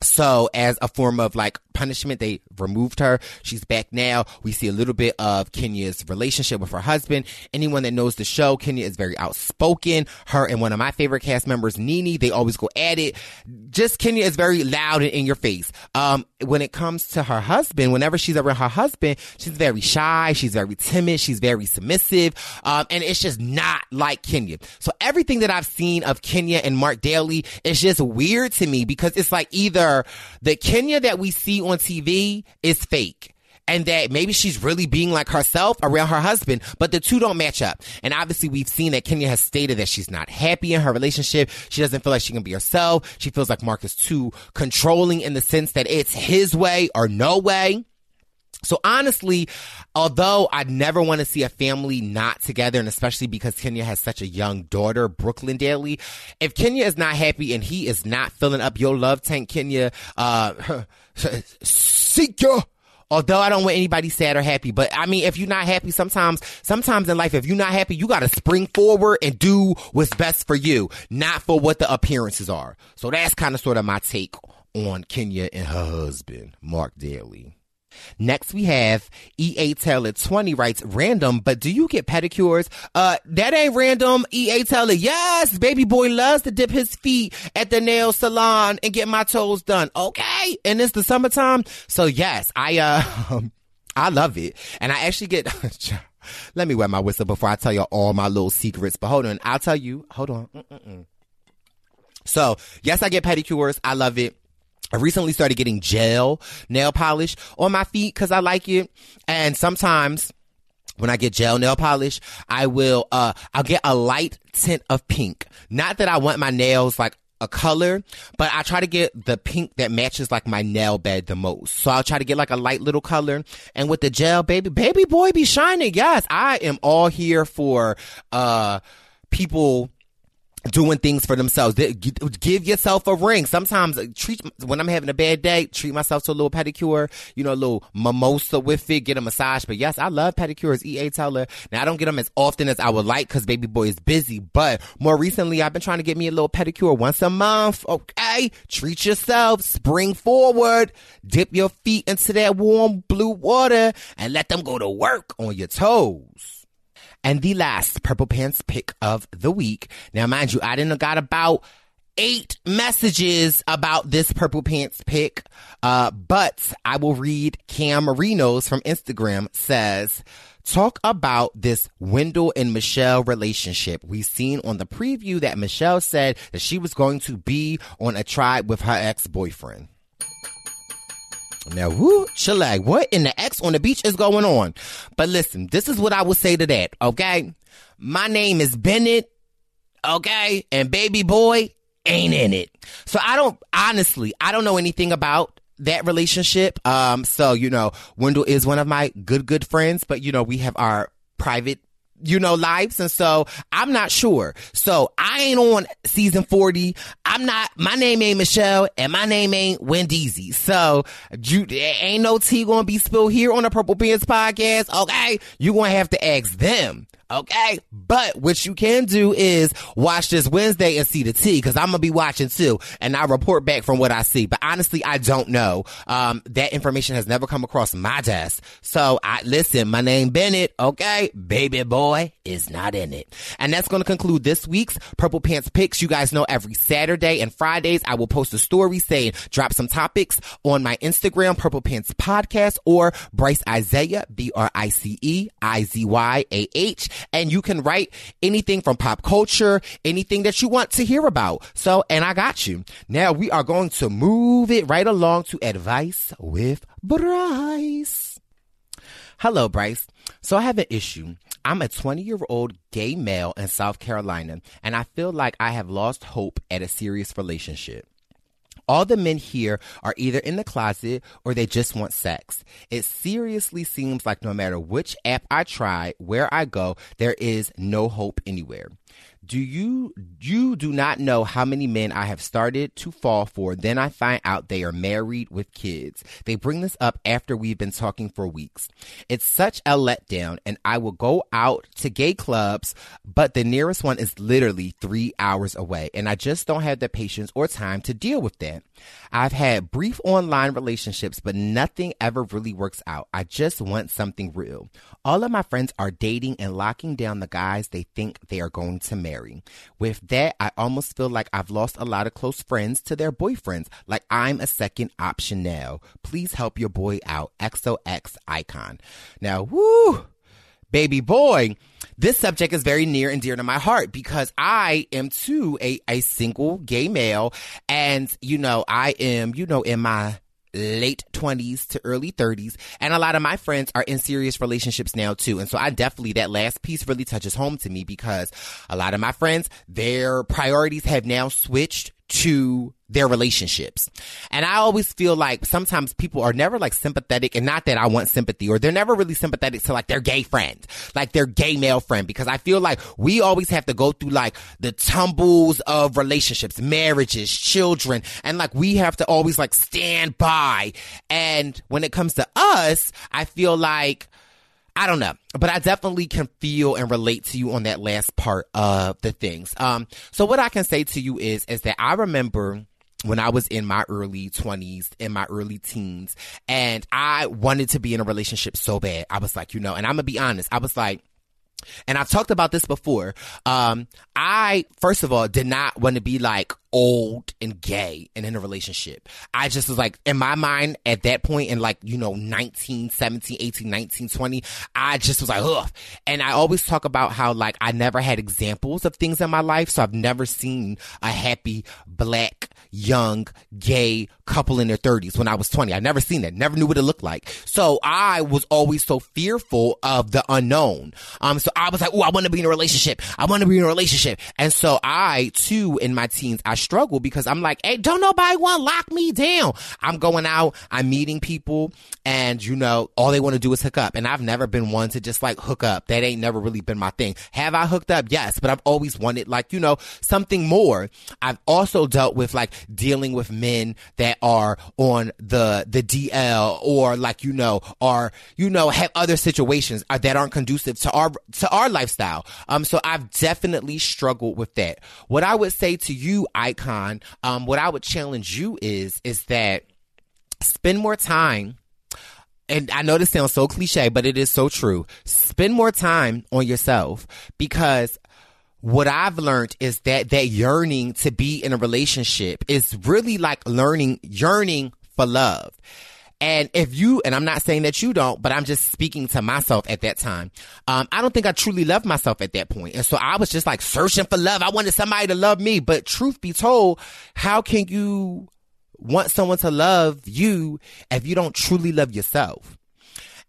So as a form of like punishment, they removed her. She's back now. We see a little bit of Kenya's relationship with her husband. Anyone that knows the show, Kenya is very outspoken. Her and one of my favorite cast members, NeNe, they always go at it. Just Kenya is very loud and in your face. Um, when it comes to her husband, whenever she's around her husband, she's very shy. She's very timid. She's very submissive. Um, and it's just not like Kenya. So everything that I've seen of Kenya and Marc Daly is just weird to me because it's like either the Kenya that we see on TV is fake and that maybe she's really being like herself around her husband, but the two don't match up. And obviously we've seen that Kenya has stated that she's not happy in her relationship. She doesn't feel like she can be herself. She feels like Marc is too controlling in the sense that it's his way or no way. So honestly, although I never want to see a family not together, and especially because Kenya has such a young daughter, Brooklyn Daly, if Kenya is not happy and he is not filling up your love tank, Kenya, uh, seek your Although I don't want anybody sad or happy, but I mean, if you're not happy, sometimes, sometimes in life, if you're not happy, you gotta spring forward and do what's best for you, not for what the appearances are. So that's kind of sort of my take on Kenya and her husband, Marc Daly. Next we have EA Taylor 20 writes random, but do you get pedicures? Uh, that ain't random. EA Taylor, yes, baby boy loves to dip his feet at the nail salon and get my toes done. Okay. And it's the summertime. So yes, I, uh, I love it. And I actually get, let me wet my whistle before I tell you all my little secrets, but hold on. I'll tell you, hold on. Mm-mm-mm. So yes, I get pedicures. I love it. I recently started getting gel nail polish on my feet because I like it. And sometimes when I get gel nail polish, I will, uh, I'll get a light tint of pink. Not that I want my nails like a color, but I try to get the pink that matches like my nail bed the most. So I'll try to get like a light little color. And with the gel, baby, baby boy be shining. Yes, I am all here for, uh, people doing things for themselves. Give yourself a ring. Sometimes uh, treat when I'm having a bad day, treat myself to a little pedicure, you know, a little mimosa with it, get a massage. But yes, I love pedicures. EA Taylor. Now I don't get them as often as I would like because baby boy is busy. But more recently, I've been trying to get me a little pedicure once a month. Okay, treat yourself. Spring forward. Dip your feet into that warm blue water and let them go to work on your toes. And the last Purple Pants pick of the week. Now, mind you, I didn't got about eight messages about this Purple Pants pick. Uh, but I will read Cam Marinos from Instagram says, talk about this Wendell and Michele relationship. We've seen on the preview that Michele said that she was going to be on a tribe with her ex-boyfriend. Now, whoo, chillax. What in the X on the beach is going on? But listen, this is what I would say to that, okay? My name is Bennett, okay? And baby boy ain't in it. So I don't, honestly, I don't know anything about that relationship. Um, so, you know, Wendell is one of my good, good friends, but you know, we have our private you know, lives. And so I'm not sure. So I ain't on season 40. I'm not, my name ain't Michele and my name ain't Wendy's. So you, ain't no tea gonna be spilled here on the Purple Pants podcast. Okay. You gonna have to ask them. Okay. But what you can do is watch this Wednesday and see the tea because I'm to be watching too. And I report back from what I see. But honestly, I don't know. Um, that information has never come across my desk. So I listen, my name Bennett. Okay. Baby boy is not in it. And that's to conclude this week's Purple Pants picks. You guys know every Saturday and Fridays I will post a story saying drop some topics on my Instagram, Purple Pants Podcast or Brice Izyah, B-R-I-C-E-I-Z-Y-A-H and you can write anything from pop culture, anything that you want to hear about. So, and I got you. Now we are going to move it right along to advice with Brice. Hello, Brice. So I have an issue. I'm a 20 year old gay male in South Carolina, and I feel like I have lost hope at a serious relationship. All the men here are either in the closet or they just want sex. It seriously seems like no matter which app I try, where I go, there is no hope anywhere. Do you you do not know how many men I have started to fall for, then I find out they are married with kids. They bring this up after we've been talking for weeks. It's such a letdown and I will go out to gay clubs, but the nearest one is literally 3 hours away and I just don't have the patience or time to deal with that. I've had brief online relationships, but nothing ever really works out. I just want something real. All of my friends are dating and locking down the guys they think they are going to marry. With that, I almost feel like I've lost a lot of close friends to their boyfriends, like I'm a second option now. Please help your boy out. XOX icon. Now, woo! baby boy, this subject is very near and dear to my heart because I am too a, a single gay male. And, you know, I am, you know, in my late 20s to early 30s. And a lot of my friends are in serious relationships now too. And so I definitely, that last piece really touches home to me because a lot of my friends, their priorities have now switched to their relationships. And I always feel like sometimes people are never like sympathetic and not that I want sympathy or they're never really sympathetic to like their gay friend, like their gay male friend, because I feel like we always have to go through like the tumbles of relationships, marriages, children, and like we have to always like stand by. And when it comes to us, I feel like I don't know, but I definitely can feel and relate to you on that last part of the things. Um, so what I can say to you is, is that I remember when I was in my early 20s, in my early teens, and I wanted to be in a relationship so bad. I was like, you know, and I'm gonna be honest, I was like, and I've talked about this before. Um, I, first of all, did not want to be like old and gay and in a relationship. I just was like, in my mind at that point in like, you know, 19, 17, 18, 19, 20, I just was like, ugh. And I always talk about how like I never had examples of things in my life. So I've never seen a happy black, young, gay couple in their 30s when I was 20. I never seen that. Never knew what it looked like. So I was always so fearful of the unknown. Um, so I was like, oh, I want to be in a relationship. I want to be in a relationship. And so I too, in my teens, I struggle because I'm like, hey, don't nobody want to lock me down. I'm going out, I'm meeting people, and you know, all they want to do is hook up. And I've never been one to just like hook up. That ain't never really been my thing. Have I hooked up? Yes, but I've always wanted like, you know, something more. I've also dealt with like dealing with men that are on the, the DL or like, you know, are, you know, have other situations uh, that aren't conducive to our, to our lifestyle. Um, so I've definitely struggled with that. What I would say to you, I icon, um, what I would challenge you is, is that spend more time and I know this sounds so cliche, but it is so true. Spend more time on yourself because what I've learned is that that yearning to be in a relationship is really like learning, yearning for love. And if you, and I'm not saying that you don't, but I'm just speaking to myself at that time. Um, I don't think I truly loved myself at that point. And so I was just like searching for love. I wanted somebody to love me. But truth be told, how can you want someone to love you if you don't truly love yourself?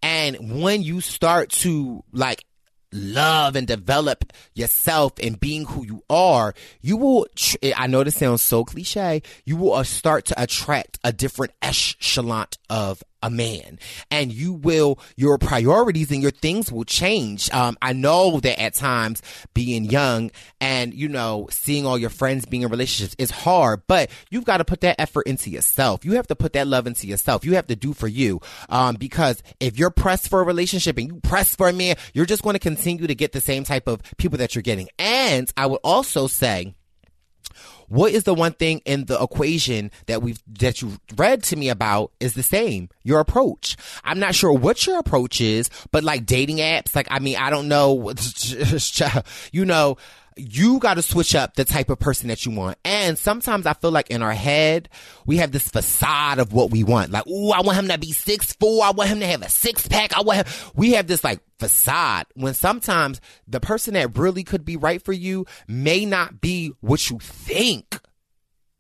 And when you start to like love and develop yourself and being who you are, you will, eh, I know this sounds so cliche, you will uh, start to attract a different echelon of a man. And you will your priorities and your things will change. Um, i know that at times being young and you know seeing all your friends being in relationships is hard but you've got to put that effort into yourself. You have to put that love into yourself. You have to do for you. Um, because if you're pressed for a relationship and you press for a man you're just going to continue to get the same type of people that you're getting. And i would also say what is the one thing in the equation that we've that you read to me about is the same your approach. I'm not sure what your approach is but like dating apps like i mean i don't know you know you got to switch up the type of person that you want. And sometimes I feel like in our head, we have this facade of what we want. Like, oh, I want him to be six four. I want him to have a six pack. I want him. We have this like facade when sometimes the person that really could be right for you may not be what you think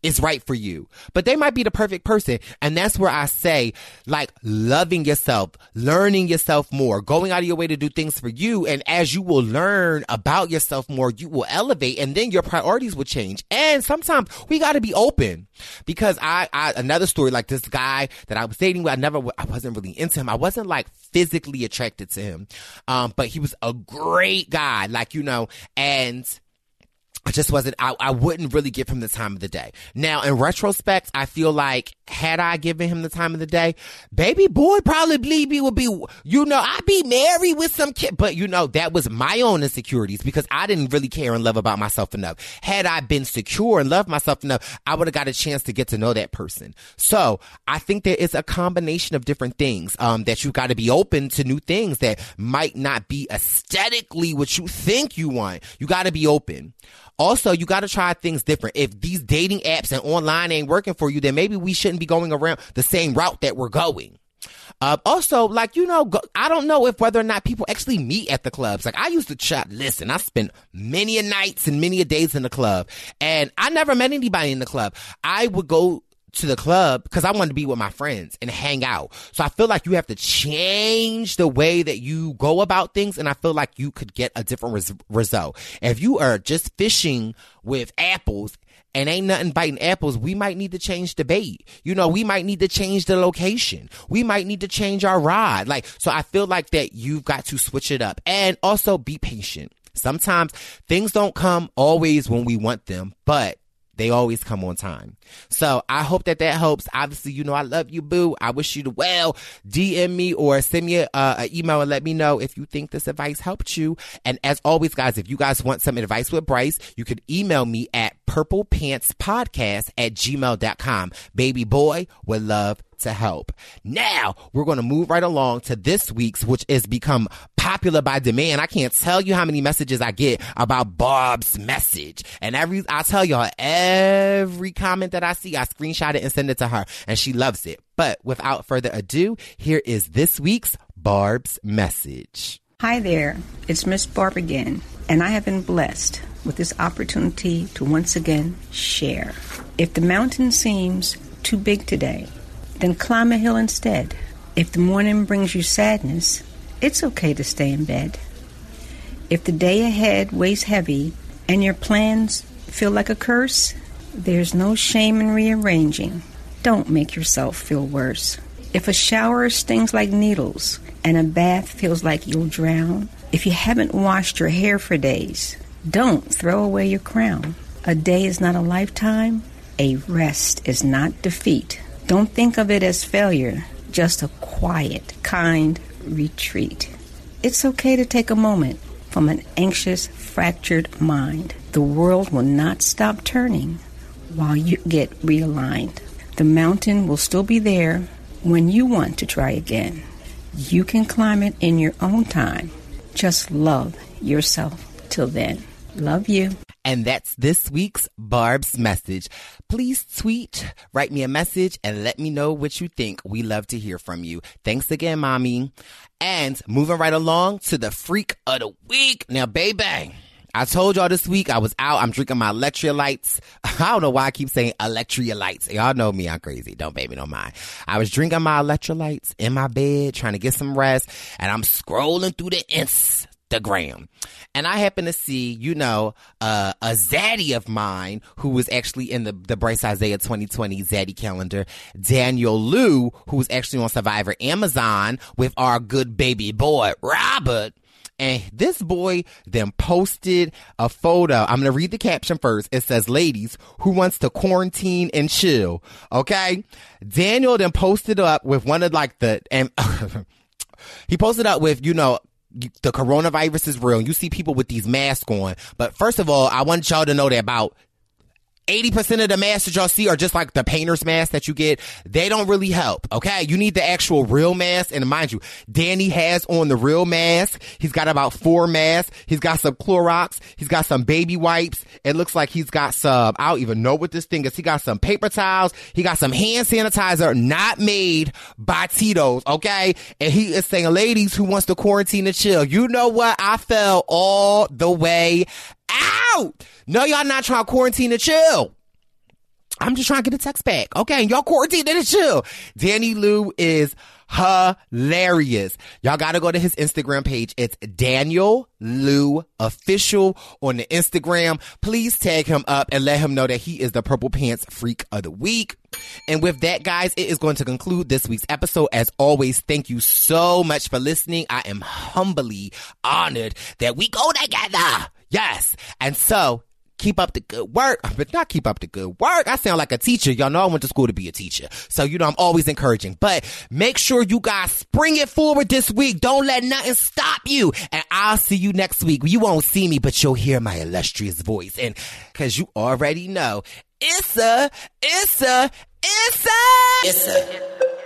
is right for you. But they might be the perfect person. And that's where I say, like, loving yourself, learning yourself more, going out of your way to do things for you. And as you will learn about yourself more, you will elevate and then your priorities will change. And sometimes we got to be open because I, I, another story like this guy that I was dating with, I never, I wasn't really into him. I wasn't like physically attracted to him. Um, but he was a great guy, like, you know, and, I just wasn't, I, I wouldn't really give him the time of the day. Now, in retrospect, I feel like had I given him the time of the day, baby boy probably would be, you know, I'd be married with some kid. But you know, that was my own insecurities because I didn't really care and love about myself enough. Had I been secure and loved myself enough, I would have got a chance to get to know that person. So I think there is a combination of different things, um, that you got to be open to new things that might not be aesthetically what you think you want. You got to be open. Also, you got to try things different. If these dating apps and online ain't working for you, then maybe we shouldn't be going around the same route that we're going. Uh, also, like, you know, go, I don't know if whether or not people actually meet at the clubs. Like, I used to chat, listen, I spent many a nights and many a days in the club, and I never met anybody in the club. I would go to the club because I wanted to be with my friends and hang out. So I feel like you have to change the way that you go about things. And I feel like you could get a different res- result. If you are just fishing with apples and ain't nothing biting apples, we might need to change the bait. You know, we might need to change the location. We might need to change our rod. Like, so I feel like that you've got to switch it up and also be patient. Sometimes things don't come always when we want them, but they always come on time. So I hope that that helps. Obviously, you know, I love you, boo. I wish you the well. DM me or send me uh, an email and let me know if you think this advice helped you. And as always, guys, if you guys want some advice with Brice, you could email me at purplepantspodcast at gmail.com. Baby boy would love to help. Now we're going to move right along to this week's, which has become popular by demand. I can't tell you how many messages I get about Barb's message. And every, I'll tell y'all every comment that I see, I screenshot it and send it to her and she loves it. But without further ado, here is this week's Barb's message. Hi there, it's Miss Barb again, and I have been blessed with this opportunity to once again share. If the mountain seems too big today, then climb a hill instead. If the morning brings you sadness, it's okay to stay in bed. If the day ahead weighs heavy and your plans feel like a curse, there's no shame in rearranging. Don't make yourself feel worse. If a shower stings like needles and a bath feels like you'll drown, if you haven't washed your hair for days, don't throw away your crown. A day is not a lifetime, a rest is not defeat. Don't think of it as failure, just a quiet, kind retreat. It's okay to take a moment from an anxious, fractured mind. The world will not stop turning while you get realigned. The mountain will still be there when you want to try again. You can climb it in your own time. Just love yourself till then. Love you. And that's this week's Barb's message. Please tweet, write me a message, and let me know what you think. We love to hear from you. Thanks again, mommy. And moving right along to the freak of the week. Now, baby. I told y'all this week I was out. I'm drinking my electrolytes. I don't know why I keep saying electrolytes. Y'all know me. I'm crazy. Don't baby, don't mind. I was drinking my electrolytes in my bed, trying to get some rest, and I'm scrolling through the ins the gram. And I happen to see, you know, uh, a zaddy of mine who was actually in the, the Brice Izyah 2020 zaddy calendar, Daniel Lue, who was actually on Survivor Amazon with our good baby boy, Robert. And this boy then posted a photo. I'm going to read the caption first. It says, ladies, who wants to quarantine and chill? Okay. Daniel then posted up with one of like the, and he posted up with, you know, the coronavirus is real. You see people with these masks on. But first of all, I want y'all to know that about 80% of the masks that y'all see are just like the painter's mask that you get. They don't really help. Okay. You need the actual real mask. And mind you, Danny has on the real mask. He's got about four masks. He's got some Clorox. He's got some baby wipes. It looks like he's got some, I don't even know what this thing is. He got some paper towels. He got some hand sanitizer not made by Tito's. Okay. And he is saying, ladies who wants to quarantine and chill. You know what? I fell all the way out. No, y'all not trying to quarantine to chill. I'm just trying to get a text back. Okay, y'all quarantine to chill. Danny Lue is hilarious. Y'all gotta go to his Instagram page. It's Daniel Lue official on the Instagram. Please tag him up and let him know that he is the purple pants freak of the week. And with that, guys, it is going to conclude this week's episode. As always, thank you so much for listening. I am humbly honored that we go together. Yes. And so keep up the good work, but not keep up the good work. I sound like a teacher. Y'all know I went to school to be a teacher. So, you know, I'm always encouraging, but make sure you guys spring it forward this week. Don't let nothing stop you. And I'll see you next week. You won't see me, but you'll hear my illustrious voice. And cause you already know, it's a, it's a, it's a, it's a.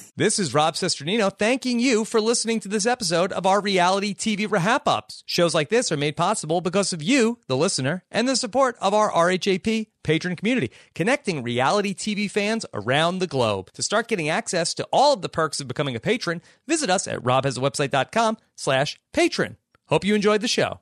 This is Rob Cesternino thanking you for listening to this episode of our reality TV Rehap Ups. Shows like this are made possible because of you, the listener, and the support of our RHAP patron community, connecting reality TV fans around the globe. To start getting access to all of the perks of becoming a patron, visit us at robhasawebsite.com slash patron. Hope you enjoyed the show.